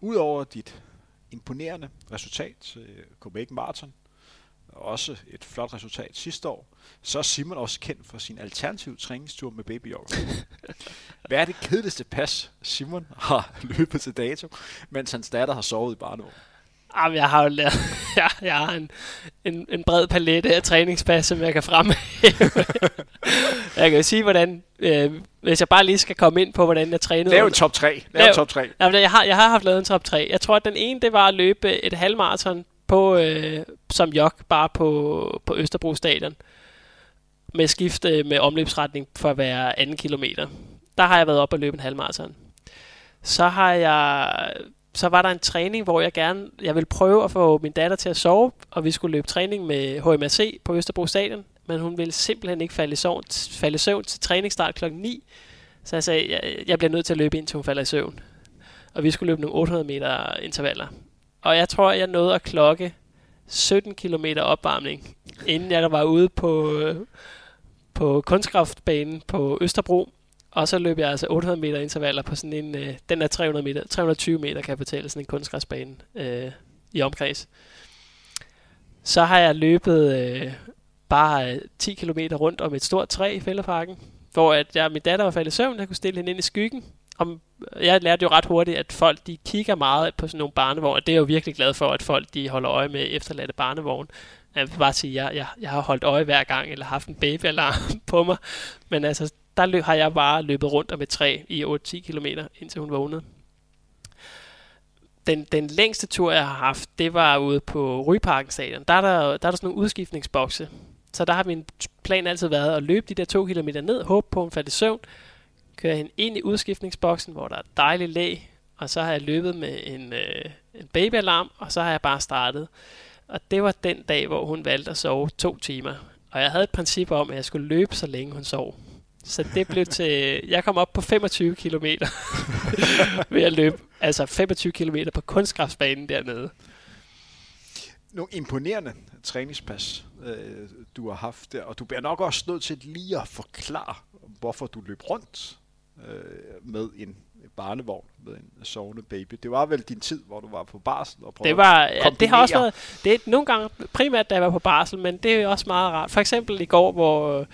Udover dit imponerende resultat til Copenhagen Marathon, og også et flot resultat sidste år, så er Simon også kendt for sin alternative træningstur med babyjogger. Hvad er det kedeligste pas, Simon har løbet til dato, mens hans datter har sovet i barnevogn? Jamen, jeg har jo lært, jeg, jeg har en, en, en bred palette af træningspas, som jeg kan fremhæve. Jeg kan jo sige, hvordan, øh, hvis jeg bare lige skal komme ind på, hvordan jeg trænede. Lav en top 3. Lav Lav- top 3. Jamen, jeg, har, jeg har haft lavet en top 3. Jeg tror, at den ene, det var at løbe et halvmarathon på, øh, som jog, bare på, på Østerbro Stadion. Med skift øh, med omløbsretning for hver anden kilometer. Der har jeg været op og løbe en halvmarathon. Så har jeg... Så var der en træning, hvor jeg gerne jeg ville prøve at få min datter til at sove, og vi skulle løbe træning med HMRC på Østerbro Stadion, men hun ville simpelthen ikke falde i søvn, falde i søvn til træningsstart klokken 9. Så jeg sagde, jeg, jeg bliver nødt til at løbe indtil hun falder i søvn og vi skulle løbe nogle 800 meter intervaller. Og jeg tror, jeg nåede at klokke 17 km opvarmning, inden jeg var ude på, på kunstkraftbanen på Østerbro. Og så løb jeg altså 800 meter intervaller på sådan en, øh, den er 300 meter, 320 meter kan jeg fortælle, sådan en kunstgræsbane øh, i omkreds. Så har jeg løbet øh, bare øh, 10 km rundt om et stort træ i fældeparken, hvor at jeg, min datter var faldet i søvn, jeg kunne stille hende ind i skyggen, om, øh, jeg lærte jo ret hurtigt, at folk de kigger meget på sådan nogle barnevogne, og det er jeg jo virkelig glad for, at folk de holder øje med efterladte barnevogn. Jeg vil bare sige, at jeg, jeg, jeg har holdt øje hver gang, eller haft en babyalarm på mig, men altså, der løb, har jeg bare løbet rundt om et træ i 8-10 km, indtil hun vågnede. Den, den længste tur, jeg har haft, det var ude på Ryparken stadion. Der er der, der, er der sådan nogle udskiftningsbokse, så der har min plan altid været at løbe de der to kilometer ned, håbe på, at hun faldt i søvn, køre hende ind i udskiftningsboksen, hvor der er dejligt læg, og så har jeg løbet med en, øh, en babyalarm, og så har jeg bare startet. Og det var den dag, hvor hun valgte at sove to timer. Og jeg havde et princip om, at jeg skulle løbe, så længe hun sov. Så det blev til... Jeg kom op på 25 km ved at løbe. Altså 25 km på kunstgræsbanen dernede. Nogle imponerende træningspas, øh, du har haft der, og du bliver nok også nødt til lige at forklare, hvorfor du løb rundt øh, med en barnevogn med en sovende baby. Det var vel din tid, hvor du var på barsel og prøvede Det, var, ja, det har også været... Det er nogle gange primært, da jeg var på barsel, men det er også meget rart. For eksempel i går, hvor,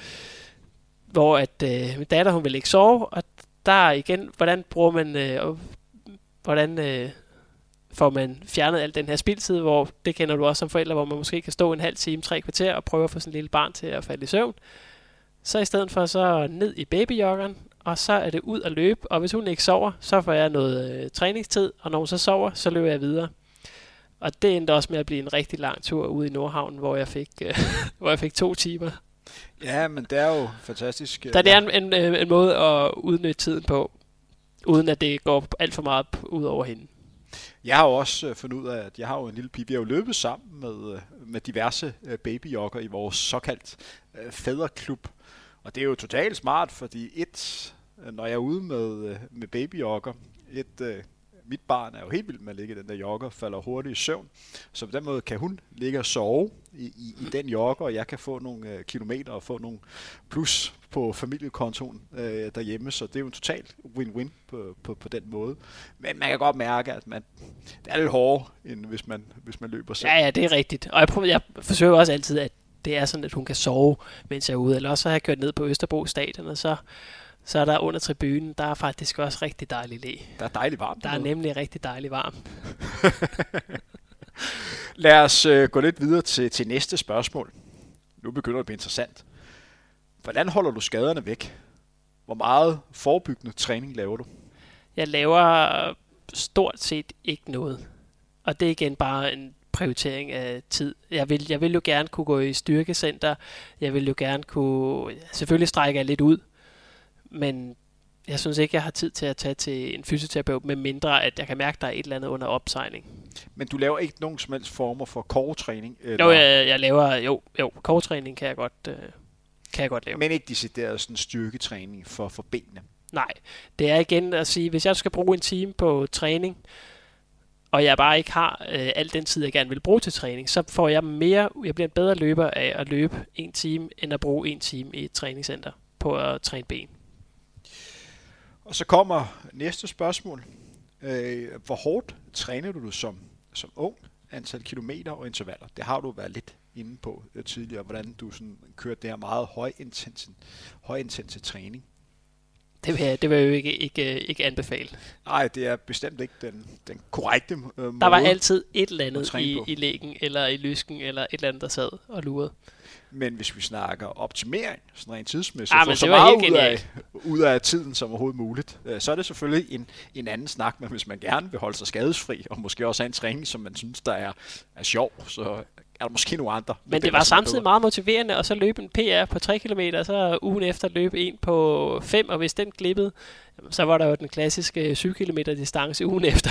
hvor at, øh, min datter hun ville ikke sove, og der igen, hvordan bruger man... Øh, hvordan øh, får man fjernet al den her spildtid, hvor det kender du også som forældre, hvor man måske kan stå en halv time, tre kvarter og prøve at få en lille barn til at falde i søvn. Så i stedet for så ned i babyjoggeren, og så er det ud at løbe, og hvis hun ikke sover, så får jeg noget øh, træningstid, og når hun så sover, så løber jeg videre. Og det endte også med at blive en rigtig lang tur ude i Nordhavn, hvor jeg fik, øh, hvor jeg fik to timer. Ja, men det er jo fantastisk. øh, Så det er en, en, øh, en måde at udnytte tiden på, uden at det går alt for meget ud over hende. Jeg har jo også øh, fundet ud af, at jeg har jo en lille pige. Vi har jo løbet sammen med, øh, med diverse babyjokker babyjogger i vores såkaldt fædreklub. Og det er jo totalt smart, fordi et, når jeg er ude med, med babyjogger, et, mit barn er jo helt vildt med at ligge i den der jogger, falder hurtigt i søvn. Så på den måde kan hun ligge og sove i, i, i den jogger, og jeg kan få nogle øh, kilometer og få nogle plus på familiekontoen øh, derhjemme. Så det er jo en total win-win på, på, på den måde. Men man kan godt mærke, at man, det er lidt hårdere, end hvis man, hvis man løber selv. Ja, ja, det er rigtigt. Og jeg, prøver, jeg forsøger også altid, at det er sådan, at hun kan sove, mens jeg er ude. Eller også så har jeg kørt ned på Østerbro Stadion, og så, så er der under tribunen, der er faktisk også rigtig dejligt læ. Der er dejligt varmt. Der er nemlig rigtig dejligt varmt. Lad os øh, gå lidt videre til, til næste spørgsmål. Nu begynder det at blive interessant. Hvordan holder du skaderne væk? Hvor meget forebyggende træning laver du? Jeg laver stort set ikke noget. Og det er igen bare en prioritering af tid. Jeg vil, jeg vil jo gerne kunne gå i styrkecenter. Jeg vil jo gerne kunne... Selvfølgelig strække jeg lidt ud. Men jeg synes ikke, jeg har tid til at tage til en fysioterapeut, med mindre at jeg kan mærke, at der er et eller andet under opsejling. Men du laver ikke nogen som helst former for core-træning? Eller, Jo, jeg, jeg laver... Jo, jo kovtræning kan jeg godt... Øh, kan jeg godt lave. Men ikke decideret sådan styrketræning for, for benene? Nej, det er igen at sige, hvis jeg skal bruge en time på træning, og jeg bare ikke har øh, al den tid, jeg gerne vil bruge til træning, så får jeg mere, jeg bliver en bedre løber af at løbe en time, end at bruge en time i et træningscenter på at træne ben. Og så kommer næste spørgsmål. Øh, hvor hårdt træner du som, som ung? Antal kilometer og intervaller. Det har du været lidt inde på øh, tidligere, hvordan du sådan kørte det her meget højintense høj træning. Det vil jeg, det vil jeg jo ikke, ikke, ikke anbefale. Nej, det er bestemt ikke den, den korrekte øh, måde. Der var altid et eller andet i, på. i lægen, eller i lysken, eller et eller andet, der sad og lurede. Men hvis vi snakker optimering, sådan rent tidsmæssigt, Ah, få men så det var meget ud af, ud af tiden som overhovedet muligt, øh, så er det selvfølgelig en, en anden snak, men hvis man gerne vil holde sig skadesfri, og måske også have en træning, som man synes, der er, er sjov, så er der måske nogle andre. Men det modeller, var samtidig bedre. meget motiverende, og så løbe en PR på 3 km, og så ugen efter løbe en på 5, og hvis den glippede, så var der jo den klassiske 7 km distance ugen efter.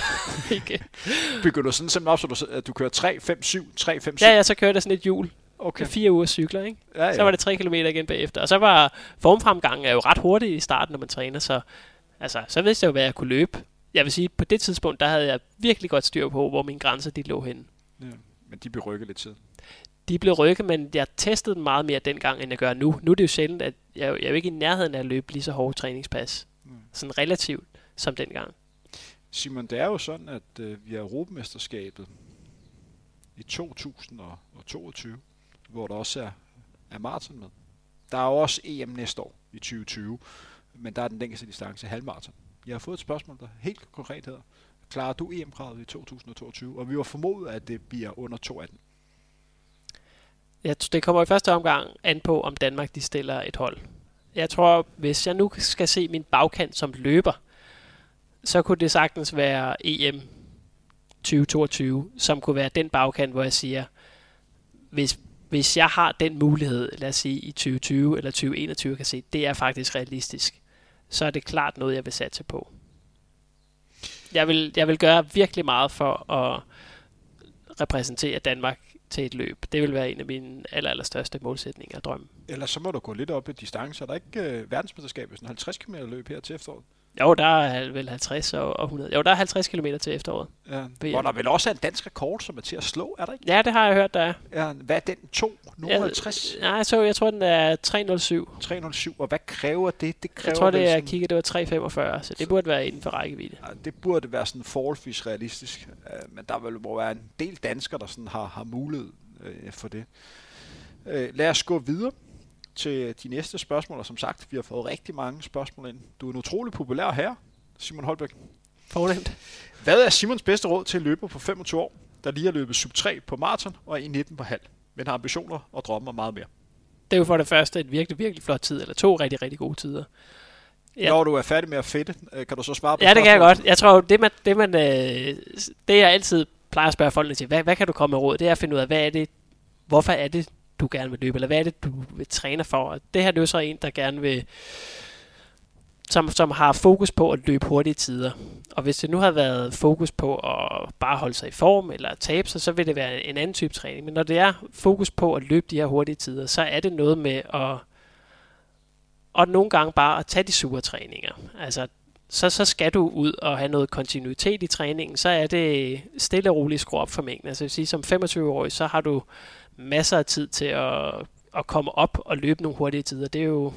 Bygger du sådan simpelthen op, så du, at du kører 3, 5, 7, 3, 5, 7? ja, ja, så kørte jeg sådan et hjul okay. med fire ugers cykler, ikke? Ja, ja. Så var det 3 km igen bagefter. Og så var formfremgangen er jo ret hurtig i starten, når man træner, så, altså, så vidste jeg jo, hvad jeg kunne løbe. Jeg vil sige, på det tidspunkt, der havde jeg virkelig godt styr på, hvor mine grænser de lå henne. ja. Men de blev rykket lidt tid. De blev rykket, men jeg testede dem meget mere dengang, end jeg gør nu. Nu er det jo sjældent, at jeg, jeg er jo ikke i nærheden af at løbe lige så hårde træningspas. Mm. Sådan relativt som dengang. Simon, det er jo sådan, at øh, vi har Europamesterskabet i 2022, hvor der også er, er maraton med. Der er jo også EM næste år i 2020, men der er den længste distance halvmaraton. Jeg har fået et spørgsmål, der helt konkret hedder, klarer du EM-kravet i 2022? Og vi var formodet, at det bliver under 218. Jeg, t- det kommer i første omgang an på, om Danmark de stiller et hold. Jeg tror, hvis jeg nu skal se min bagkant som løber, så kunne det sagtens være EM 2022, som kunne være den bagkant, hvor jeg siger, hvis, hvis jeg har den mulighed, lad os sige i 2020 eller 2021, kan se, det er faktisk realistisk, så er det klart noget, jeg vil satse på. Jeg vil, jeg vil gøre virkelig meget for at repræsentere Danmark til et løb. Det vil være en af mine aller, allerstørste målsætninger og drømme. Ellers så må du gå lidt op i distance. Er der ikke øh, verdensmesterskab i sådan 50 km løb her til efteråret? Jo, der er vel 50 og og 100. Jo, der er 50 km til efteråret. Ja. Hvor der vel også er en dansk rekord, som er til at slå, er der ikke? Ja, det har jeg hørt, der er. Ja, hvad er den? 2? Jeg, 50? nej, jeg, så, jeg tror, den er 307. 307, og hvad kræver det? Det kræver Jeg tror, det er, jeg sådan, kiggede, det var 345, så det burde være inden for rækkevidde. ja, det burde være sådan forholdsvis realistisk, øh, men der vil må være en del danskere, der sådan har, har mulighed øh, for det. Øh, lad os gå videre til de næste spørgsmål, og som sagt, vi har fået rigtig mange spørgsmål ind. Du er en utrolig populær herre, Simon Holbæk. Fornemt. Hvad er Simons bedste råd til løber på 25 år, der lige har løbet sub 3 på maraton og 1.19 på halv, men har ambitioner og drømmer meget mere? Det er jo for det første en virkelig, virkelig flot tid, eller to rigtig, rigtig gode tider. Ja. Når du er færdig med at fedte, øh, kan du så svare på Ja, det kan jeg godt. Jeg tror, det, man, det, man, øh, det jeg altid plejer at spørge folkene til, hvad, hvad kan du komme med råd? Det er at finde ud af, hvad er det, hvorfor er det, du gerne vil løbe, eller hvad er det, du vil træne for? Og det her det er jo så en, der gerne vil, som, som har fokus på at løbe hurtige tider. Og hvis det nu har været fokus på at bare holde sig i form, eller at tabe sig, så vil det være en anden type træning. Men når det er fokus på at løbe de her hurtige tider, så er det noget med at og nogle gange bare at tage de sure træninger. Altså, så, så skal du ud og have noget kontinuitet i træningen, så er det stille og roligt skrue op for mængden. Altså jeg vil sige, som 25-årig, så har du masser af tid til at, at komme op og løbe nogle hurtige tider. Det er jo,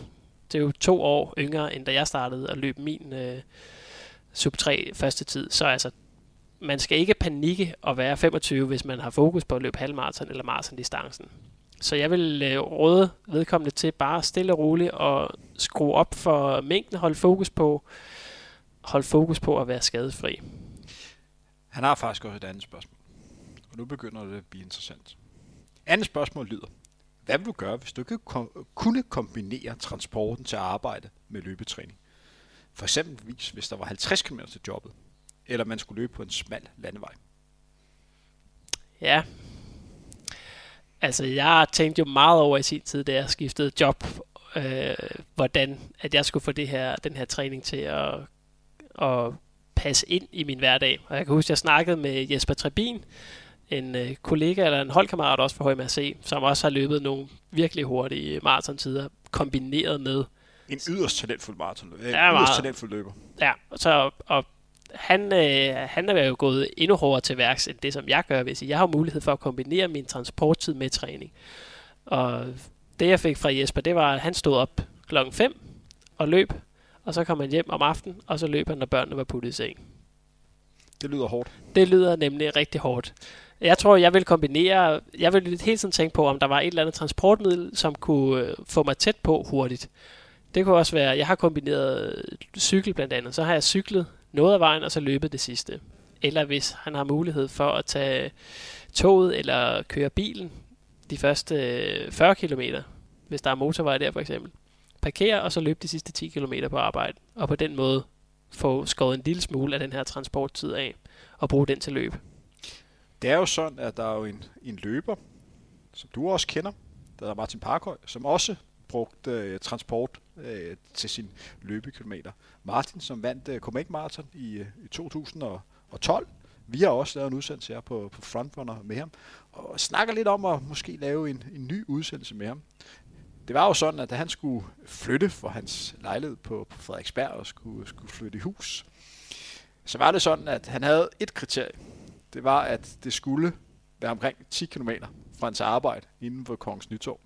det er jo to år yngre, end da jeg startede at løbe min øh, sub 3 første tid. Så altså, man skal ikke panikke og være 25, hvis man har fokus på at løbe halvmarathon eller maratondistancen. Så jeg vil øh, råde vedkommende til bare stille og roligt og skrue op for mængden, holde fokus på, holde fokus på at være skadesfri. Han har faktisk også et andet spørgsmål. Og nu begynder det at blive interessant. Andet spørgsmål lyder. Hvad vil du gøre, hvis du ikke kom- kunne kombinere transporten til arbejde med løbetræning? For eksempelvis, hvis der var 50 km til jobbet, eller man skulle løbe på en smal landevej. Ja. Altså, jeg tænkte jo meget over i sin tid, da jeg skiftede job, øh, hvordan at jeg skulle få det her, den her træning til at, at passe ind i min hverdag. Og jeg kan huske, at jeg snakkede med Jesper Trebin, en øh, kollega eller en holdkammerat også fra HMRC, som også har løbet nogle virkelig hurtige maratontider, kombineret med En yderst talentfuld maraton, en Ja, yderst talentfuld løber. Ja, så, og han, øh, han er jo gået endnu hårdere til værks, end det, som jeg gør. Hvis jeg har mulighed for at kombinere min transporttid med træning. Og det, jeg fik fra Jesper, det var, at han stod op klokken 5 og løb, og så kom han hjem om aftenen, og så løb han, når børnene var puttet i seng. Det lyder hårdt. Det lyder nemlig rigtig hårdt. Jeg tror, jeg vil kombinere, jeg vil hele tiden tænke på, om der var et eller andet transportmiddel, som kunne øh, få mig tæt på hurtigt. Det kunne også være, jeg har kombineret cykel blandt andet. Så har jeg cyklet noget af vejen, og så løbet det sidste. Eller hvis han har mulighed for at tage toget eller køre bilen de første 40 km, hvis der er motorvej der for eksempel. Parkere og så løbe de sidste 10 km på arbejde. Og på den måde få skåret en lille smule af den her transporttid af og bruge den til løb. Det er jo sådan, at der er jo en, en løber, som du også kender, der er Martin Parkhøj, som også brugte øh, transport øh, til sin løbekilometer. Martin, som vandt øh, Copenhagen Marathon i, øh, i 2012. Vi har også lavet en udsendelse her på, på Frontrunner med ham, og snakker lidt om at måske lave en, en ny udsendelse med ham. Det var jo sådan, at da han skulle flytte fra hans lejlighed på, på Frederiksberg og skulle, skulle flytte i hus, så var det sådan, at han havde et kriterie. Det var, at det skulle være omkring 10 km fra hans arbejde inden for Kongens Nytorv.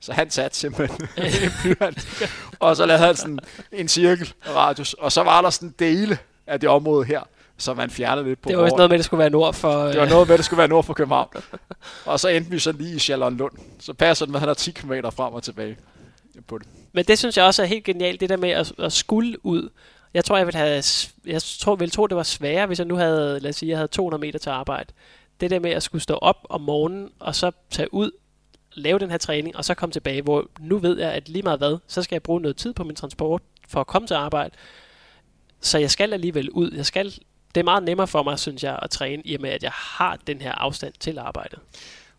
Så han satte simpelthen en blyant, og så lavede han sådan en cirkel radius, og så var der sådan dele af det område her, som man fjernede lidt på Det var også noget med, at det skulle være nord for... Det var noget med, at det skulle være nord for København. og så endte vi så lige i Charlottenlund. Så passer det med, at han har 10 km frem og tilbage på det. Men det synes jeg også er helt genialt, det der med at, at skulle ud. Jeg tror, jeg ville have, jeg tror, ville tro, det var sværere, hvis jeg nu havde, lad os sige, jeg havde 200 meter til arbejde. Det der med at skulle stå op om morgenen, og så tage ud, lave den her træning, og så komme tilbage, hvor nu ved jeg, at lige meget hvad, så skal jeg bruge noget tid på min transport for at komme til arbejde. Så jeg skal alligevel ud. Jeg skal, det er meget nemmere for mig, synes jeg, at træne, i og med, at jeg har den her afstand til arbejdet.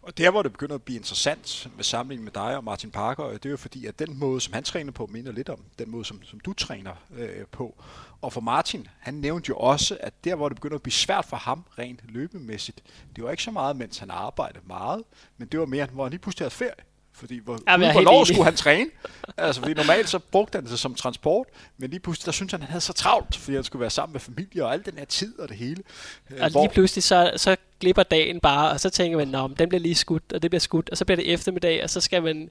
Og der, hvor det begynder at blive interessant med sammenligning med dig og Martin Parker, øh, det er jo fordi, at den måde, som han træner på, minder lidt om den måde, som, som du træner øh, på. Og for Martin, han nævnte jo også, at der, hvor det begynder at blive svært for ham rent løbemæssigt, det var ikke så meget, mens han arbejdede meget, men det var mere, hvor han lige pludselig havde ferie. Fordi hvor, Jamen, hvornår skulle han træne? altså, fordi normalt så brugte han det som transport, men lige pludselig, der synes han, han havde så travlt, fordi han skulle være sammen med familie og al den her tid og det hele. Øh, og hvor... lige pludselig, så, så glipper dagen bare, og så tænker man, at den bliver lige skudt, og det bliver skudt, og så bliver det eftermiddag, og så skal man,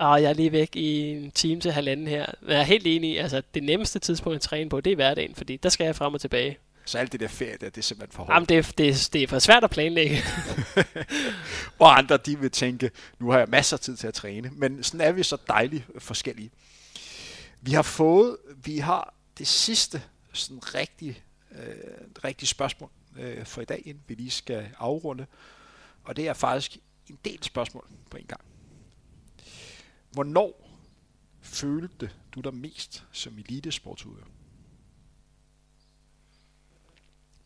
åh, jeg er lige væk i en time til halvanden her. Men jeg er helt enig, altså det nemmeste tidspunkt at træne på, det er hverdagen, fordi der skal jeg frem og tilbage. Så alt det der ferie der, det er simpelthen for hårdt. Jamen, det er, det, er, det er for svært at planlægge. Hvor andre, de vil tænke, nu har jeg masser af tid til at træne. Men sådan er vi så dejligt forskellige. Vi har fået, vi har det sidste sådan rigtig, øh, rigtig spørgsmål øh, for i dag, inden vi lige skal afrunde. Og det er faktisk en del spørgsmål på en gang. Hvornår følte du dig mest som elitesportsudøver?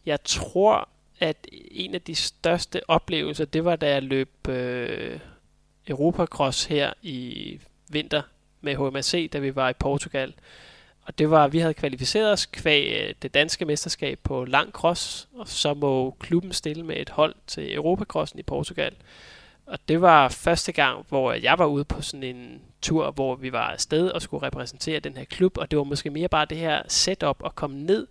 Jeg tror, at en af de største oplevelser, det var da jeg løb øh, Europacross her i vinter med HMAC, da vi var i Portugal. Og det var, at vi havde kvalificeret os kvæg øh, det danske mesterskab på lang cross, og så må klubben stille med et hold til Europacrossen i Portugal. Og det var første gang, hvor jeg var ude på sådan en tur, hvor vi var afsted og skulle repræsentere den her klub, og det var måske mere bare det her setup at komme ned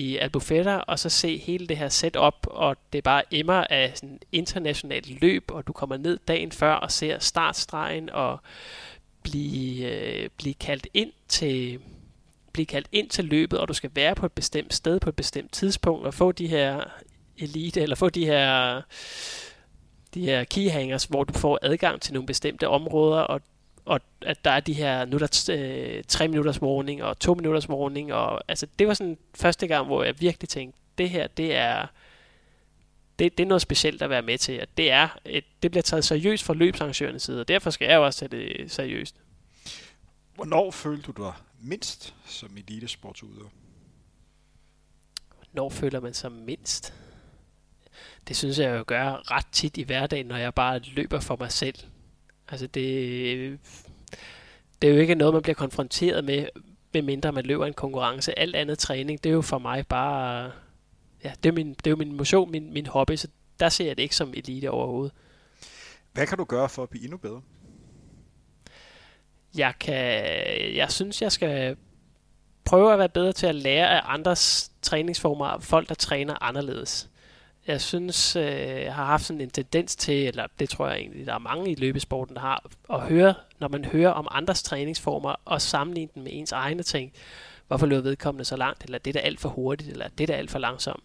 i Albufeira, og så se hele det her setup, og det er bare emmer af sådan internationalt løb, og du kommer ned dagen før og ser startstregen, og blive, øh, blive kaldt ind til blive kaldt ind til løbet, og du skal være på et bestemt sted på et bestemt tidspunkt, og få de her elite, eller få de her de her keyhangers, hvor du får adgang til nogle bestemte områder, og og at der er de her, nu er der øh, tre minutters warning og to minutters warning, og altså det var sådan første gang, hvor jeg virkelig tænkte, det her, det er, det, det er noget specielt at være med til, at det er, et, det bliver taget seriøst fra løbsarrangørens side, og derfor skal jeg jo også tage det seriøst. Hvornår følte du dig mindst som elitesportsudøver? Hvornår føler man sig mindst? Det synes jeg jo gør ret tit i hverdagen, når jeg bare løber for mig selv. Altså det, det er jo ikke noget, man bliver konfronteret med, medmindre man løber en konkurrence. Alt andet træning, det er jo for mig bare... Ja, det er, min, det er jo min motion, min, min hobby, så der ser jeg det ikke som elite overhovedet. Hvad kan du gøre for at blive endnu bedre? Jeg kan... Jeg synes, jeg skal prøve at være bedre til at lære af andres træningsformer, folk, der træner anderledes jeg synes, øh, jeg har haft sådan en tendens til, eller det tror jeg egentlig, der er mange i løbesporten, der har, at høre, når man hører om andres træningsformer, og sammenligne den med ens egne ting. Hvorfor løber vedkommende så langt, eller det er alt for hurtigt, eller det er alt for langsomt.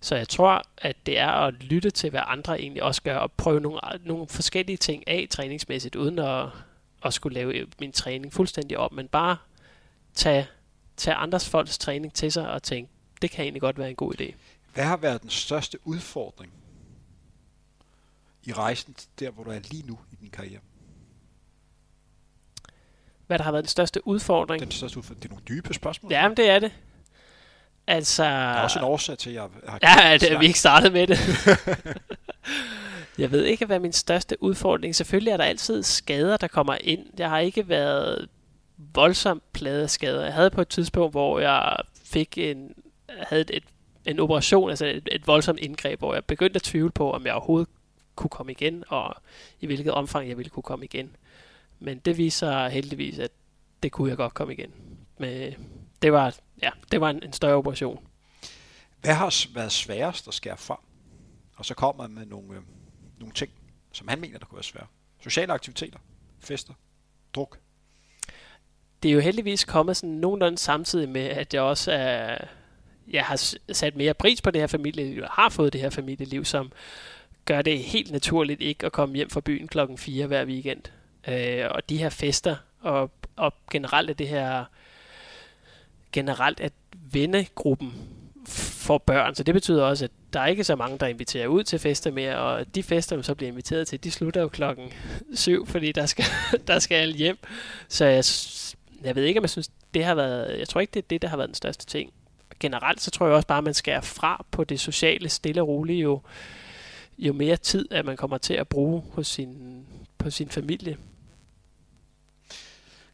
Så jeg tror, at det er at lytte til, hvad andre egentlig også gør, og prøve nogle, nogle forskellige ting af træningsmæssigt, uden at, at skulle lave min træning fuldstændig op, men bare tage, tage andres folks træning til sig og tænke, det kan egentlig godt være en god idé. Hvad har været den største udfordring i rejsen der, hvor du er lige nu i din karriere? Hvad der har været den største udfordring? Den største udfordring. Det er nogle dybe spørgsmål. Ja, men det er det. Altså... Der er også en årsag til, at jeg har... Ja, at vi ikke startede med det. jeg ved ikke, hvad min største udfordring... Selvfølgelig er der altid skader, der kommer ind. Jeg har ikke været voldsomt pladet af skader. Jeg havde på et tidspunkt, hvor jeg fik en... havde et, en operation, altså et, et voldsomt indgreb, hvor jeg begyndte at tvivle på, om jeg overhovedet kunne komme igen, og i hvilket omfang jeg ville kunne komme igen. Men det viser heldigvis, at det kunne jeg godt komme igen. Men det var, ja, det var en, en større operation. Hvad har været sværest at skære fra? Og så kommer man med nogle, øh, nogle ting, som han mener, der kunne være svære. Sociale aktiviteter, fester, druk. Det er jo heldigvis kommet sådan nogenlunde samtidig med, at jeg også er, jeg har sat mere pris på det her familieliv, og har fået det her familieliv, som gør det helt naturligt ikke at komme hjem fra byen klokken 4 hver weekend. Øh, og de her fester, og, og generelt er det her, generelt at vennegruppen får børn, så det betyder også, at der er ikke så mange, der inviterer ud til fester mere, og de fester, man så bliver inviteret til, de slutter jo klokken 7, fordi der skal, der skal alle hjem. Så jeg, jeg ved ikke, om jeg synes, det har været, jeg tror ikke, det er det, der har været den største ting. Generelt, så tror jeg også bare, at man skal fra på det sociale stille og roligt, jo, jo mere tid, at man kommer til at bruge hos sin, på sin familie.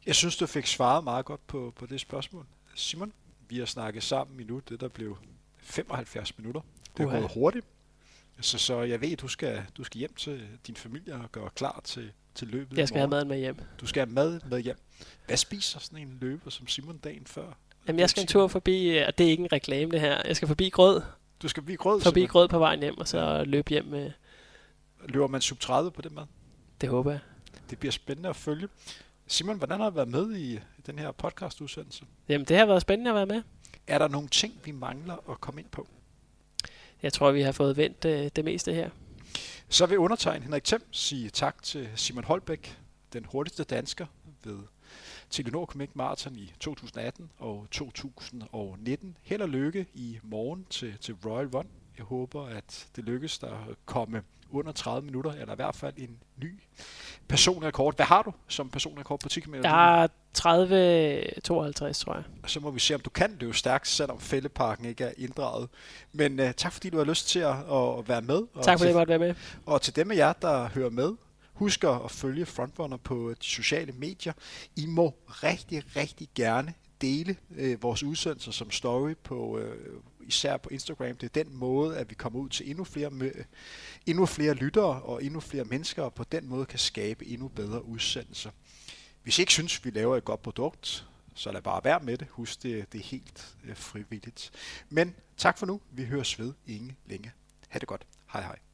Jeg synes, du fik svaret meget godt på, på det spørgsmål. Simon, vi har snakket sammen i nu, det der blev 75 minutter. Det er gået hurtigt. Så, så jeg ved, du skal, du skal hjem til din familie og gøre klar til, til løbet Jeg skal have mad med hjem. Du skal have mad med hjem. Hvad spiser sådan en løber som Simon dagen før? Jamen, jeg skal en tur forbi, og det er ikke en reklame det her, jeg skal forbi Grød. Du skal forbi Grød? Forbi Grød på vejen hjem, og så løbe hjem med... Løber man sub 30 på det mad? Det håber jeg. Det bliver spændende at følge. Simon, hvordan har du været med i den her podcast-udsendelse? Jamen, det har været spændende at være med. Er der nogle ting, vi mangler at komme ind på? Jeg tror, vi har fået vendt det, øh, det meste her. Så vil undertegn Henrik Thiem sige tak til Simon Holbæk, den hurtigste dansker ved Telenor Connect Marathon i 2018 og 2019. Held og lykke i morgen til, til Royal Run. Jeg håber, at det lykkes der at komme under 30 minutter, eller i hvert fald en ny personrekord. Hvad har du som personrekord på 10 km? Jeg er 30-52, tror jeg. Så må vi se, om du kan løbe stærkt, selvom fældeparken ikke er inddraget. Men uh, tak fordi du har lyst til at, at være med. Og tak fordi jeg måtte være med. Og til dem af jer, der hører med, husk at følge Frontrunner på øh, de sociale medier. I må rigtig, rigtig gerne dele øh, vores udsendelser som story på øh, især på Instagram. Det er den måde, at vi kommer ud til endnu flere, endnu flere lyttere og endnu flere mennesker, og på den måde kan skabe endnu bedre udsendelser. Hvis I ikke synes, vi laver et godt produkt, så lad bare være med det. Husk, det, det er helt øh, frivilligt. Men tak for nu. Vi høres ved ingen længe. Ha' det godt. Hej hej.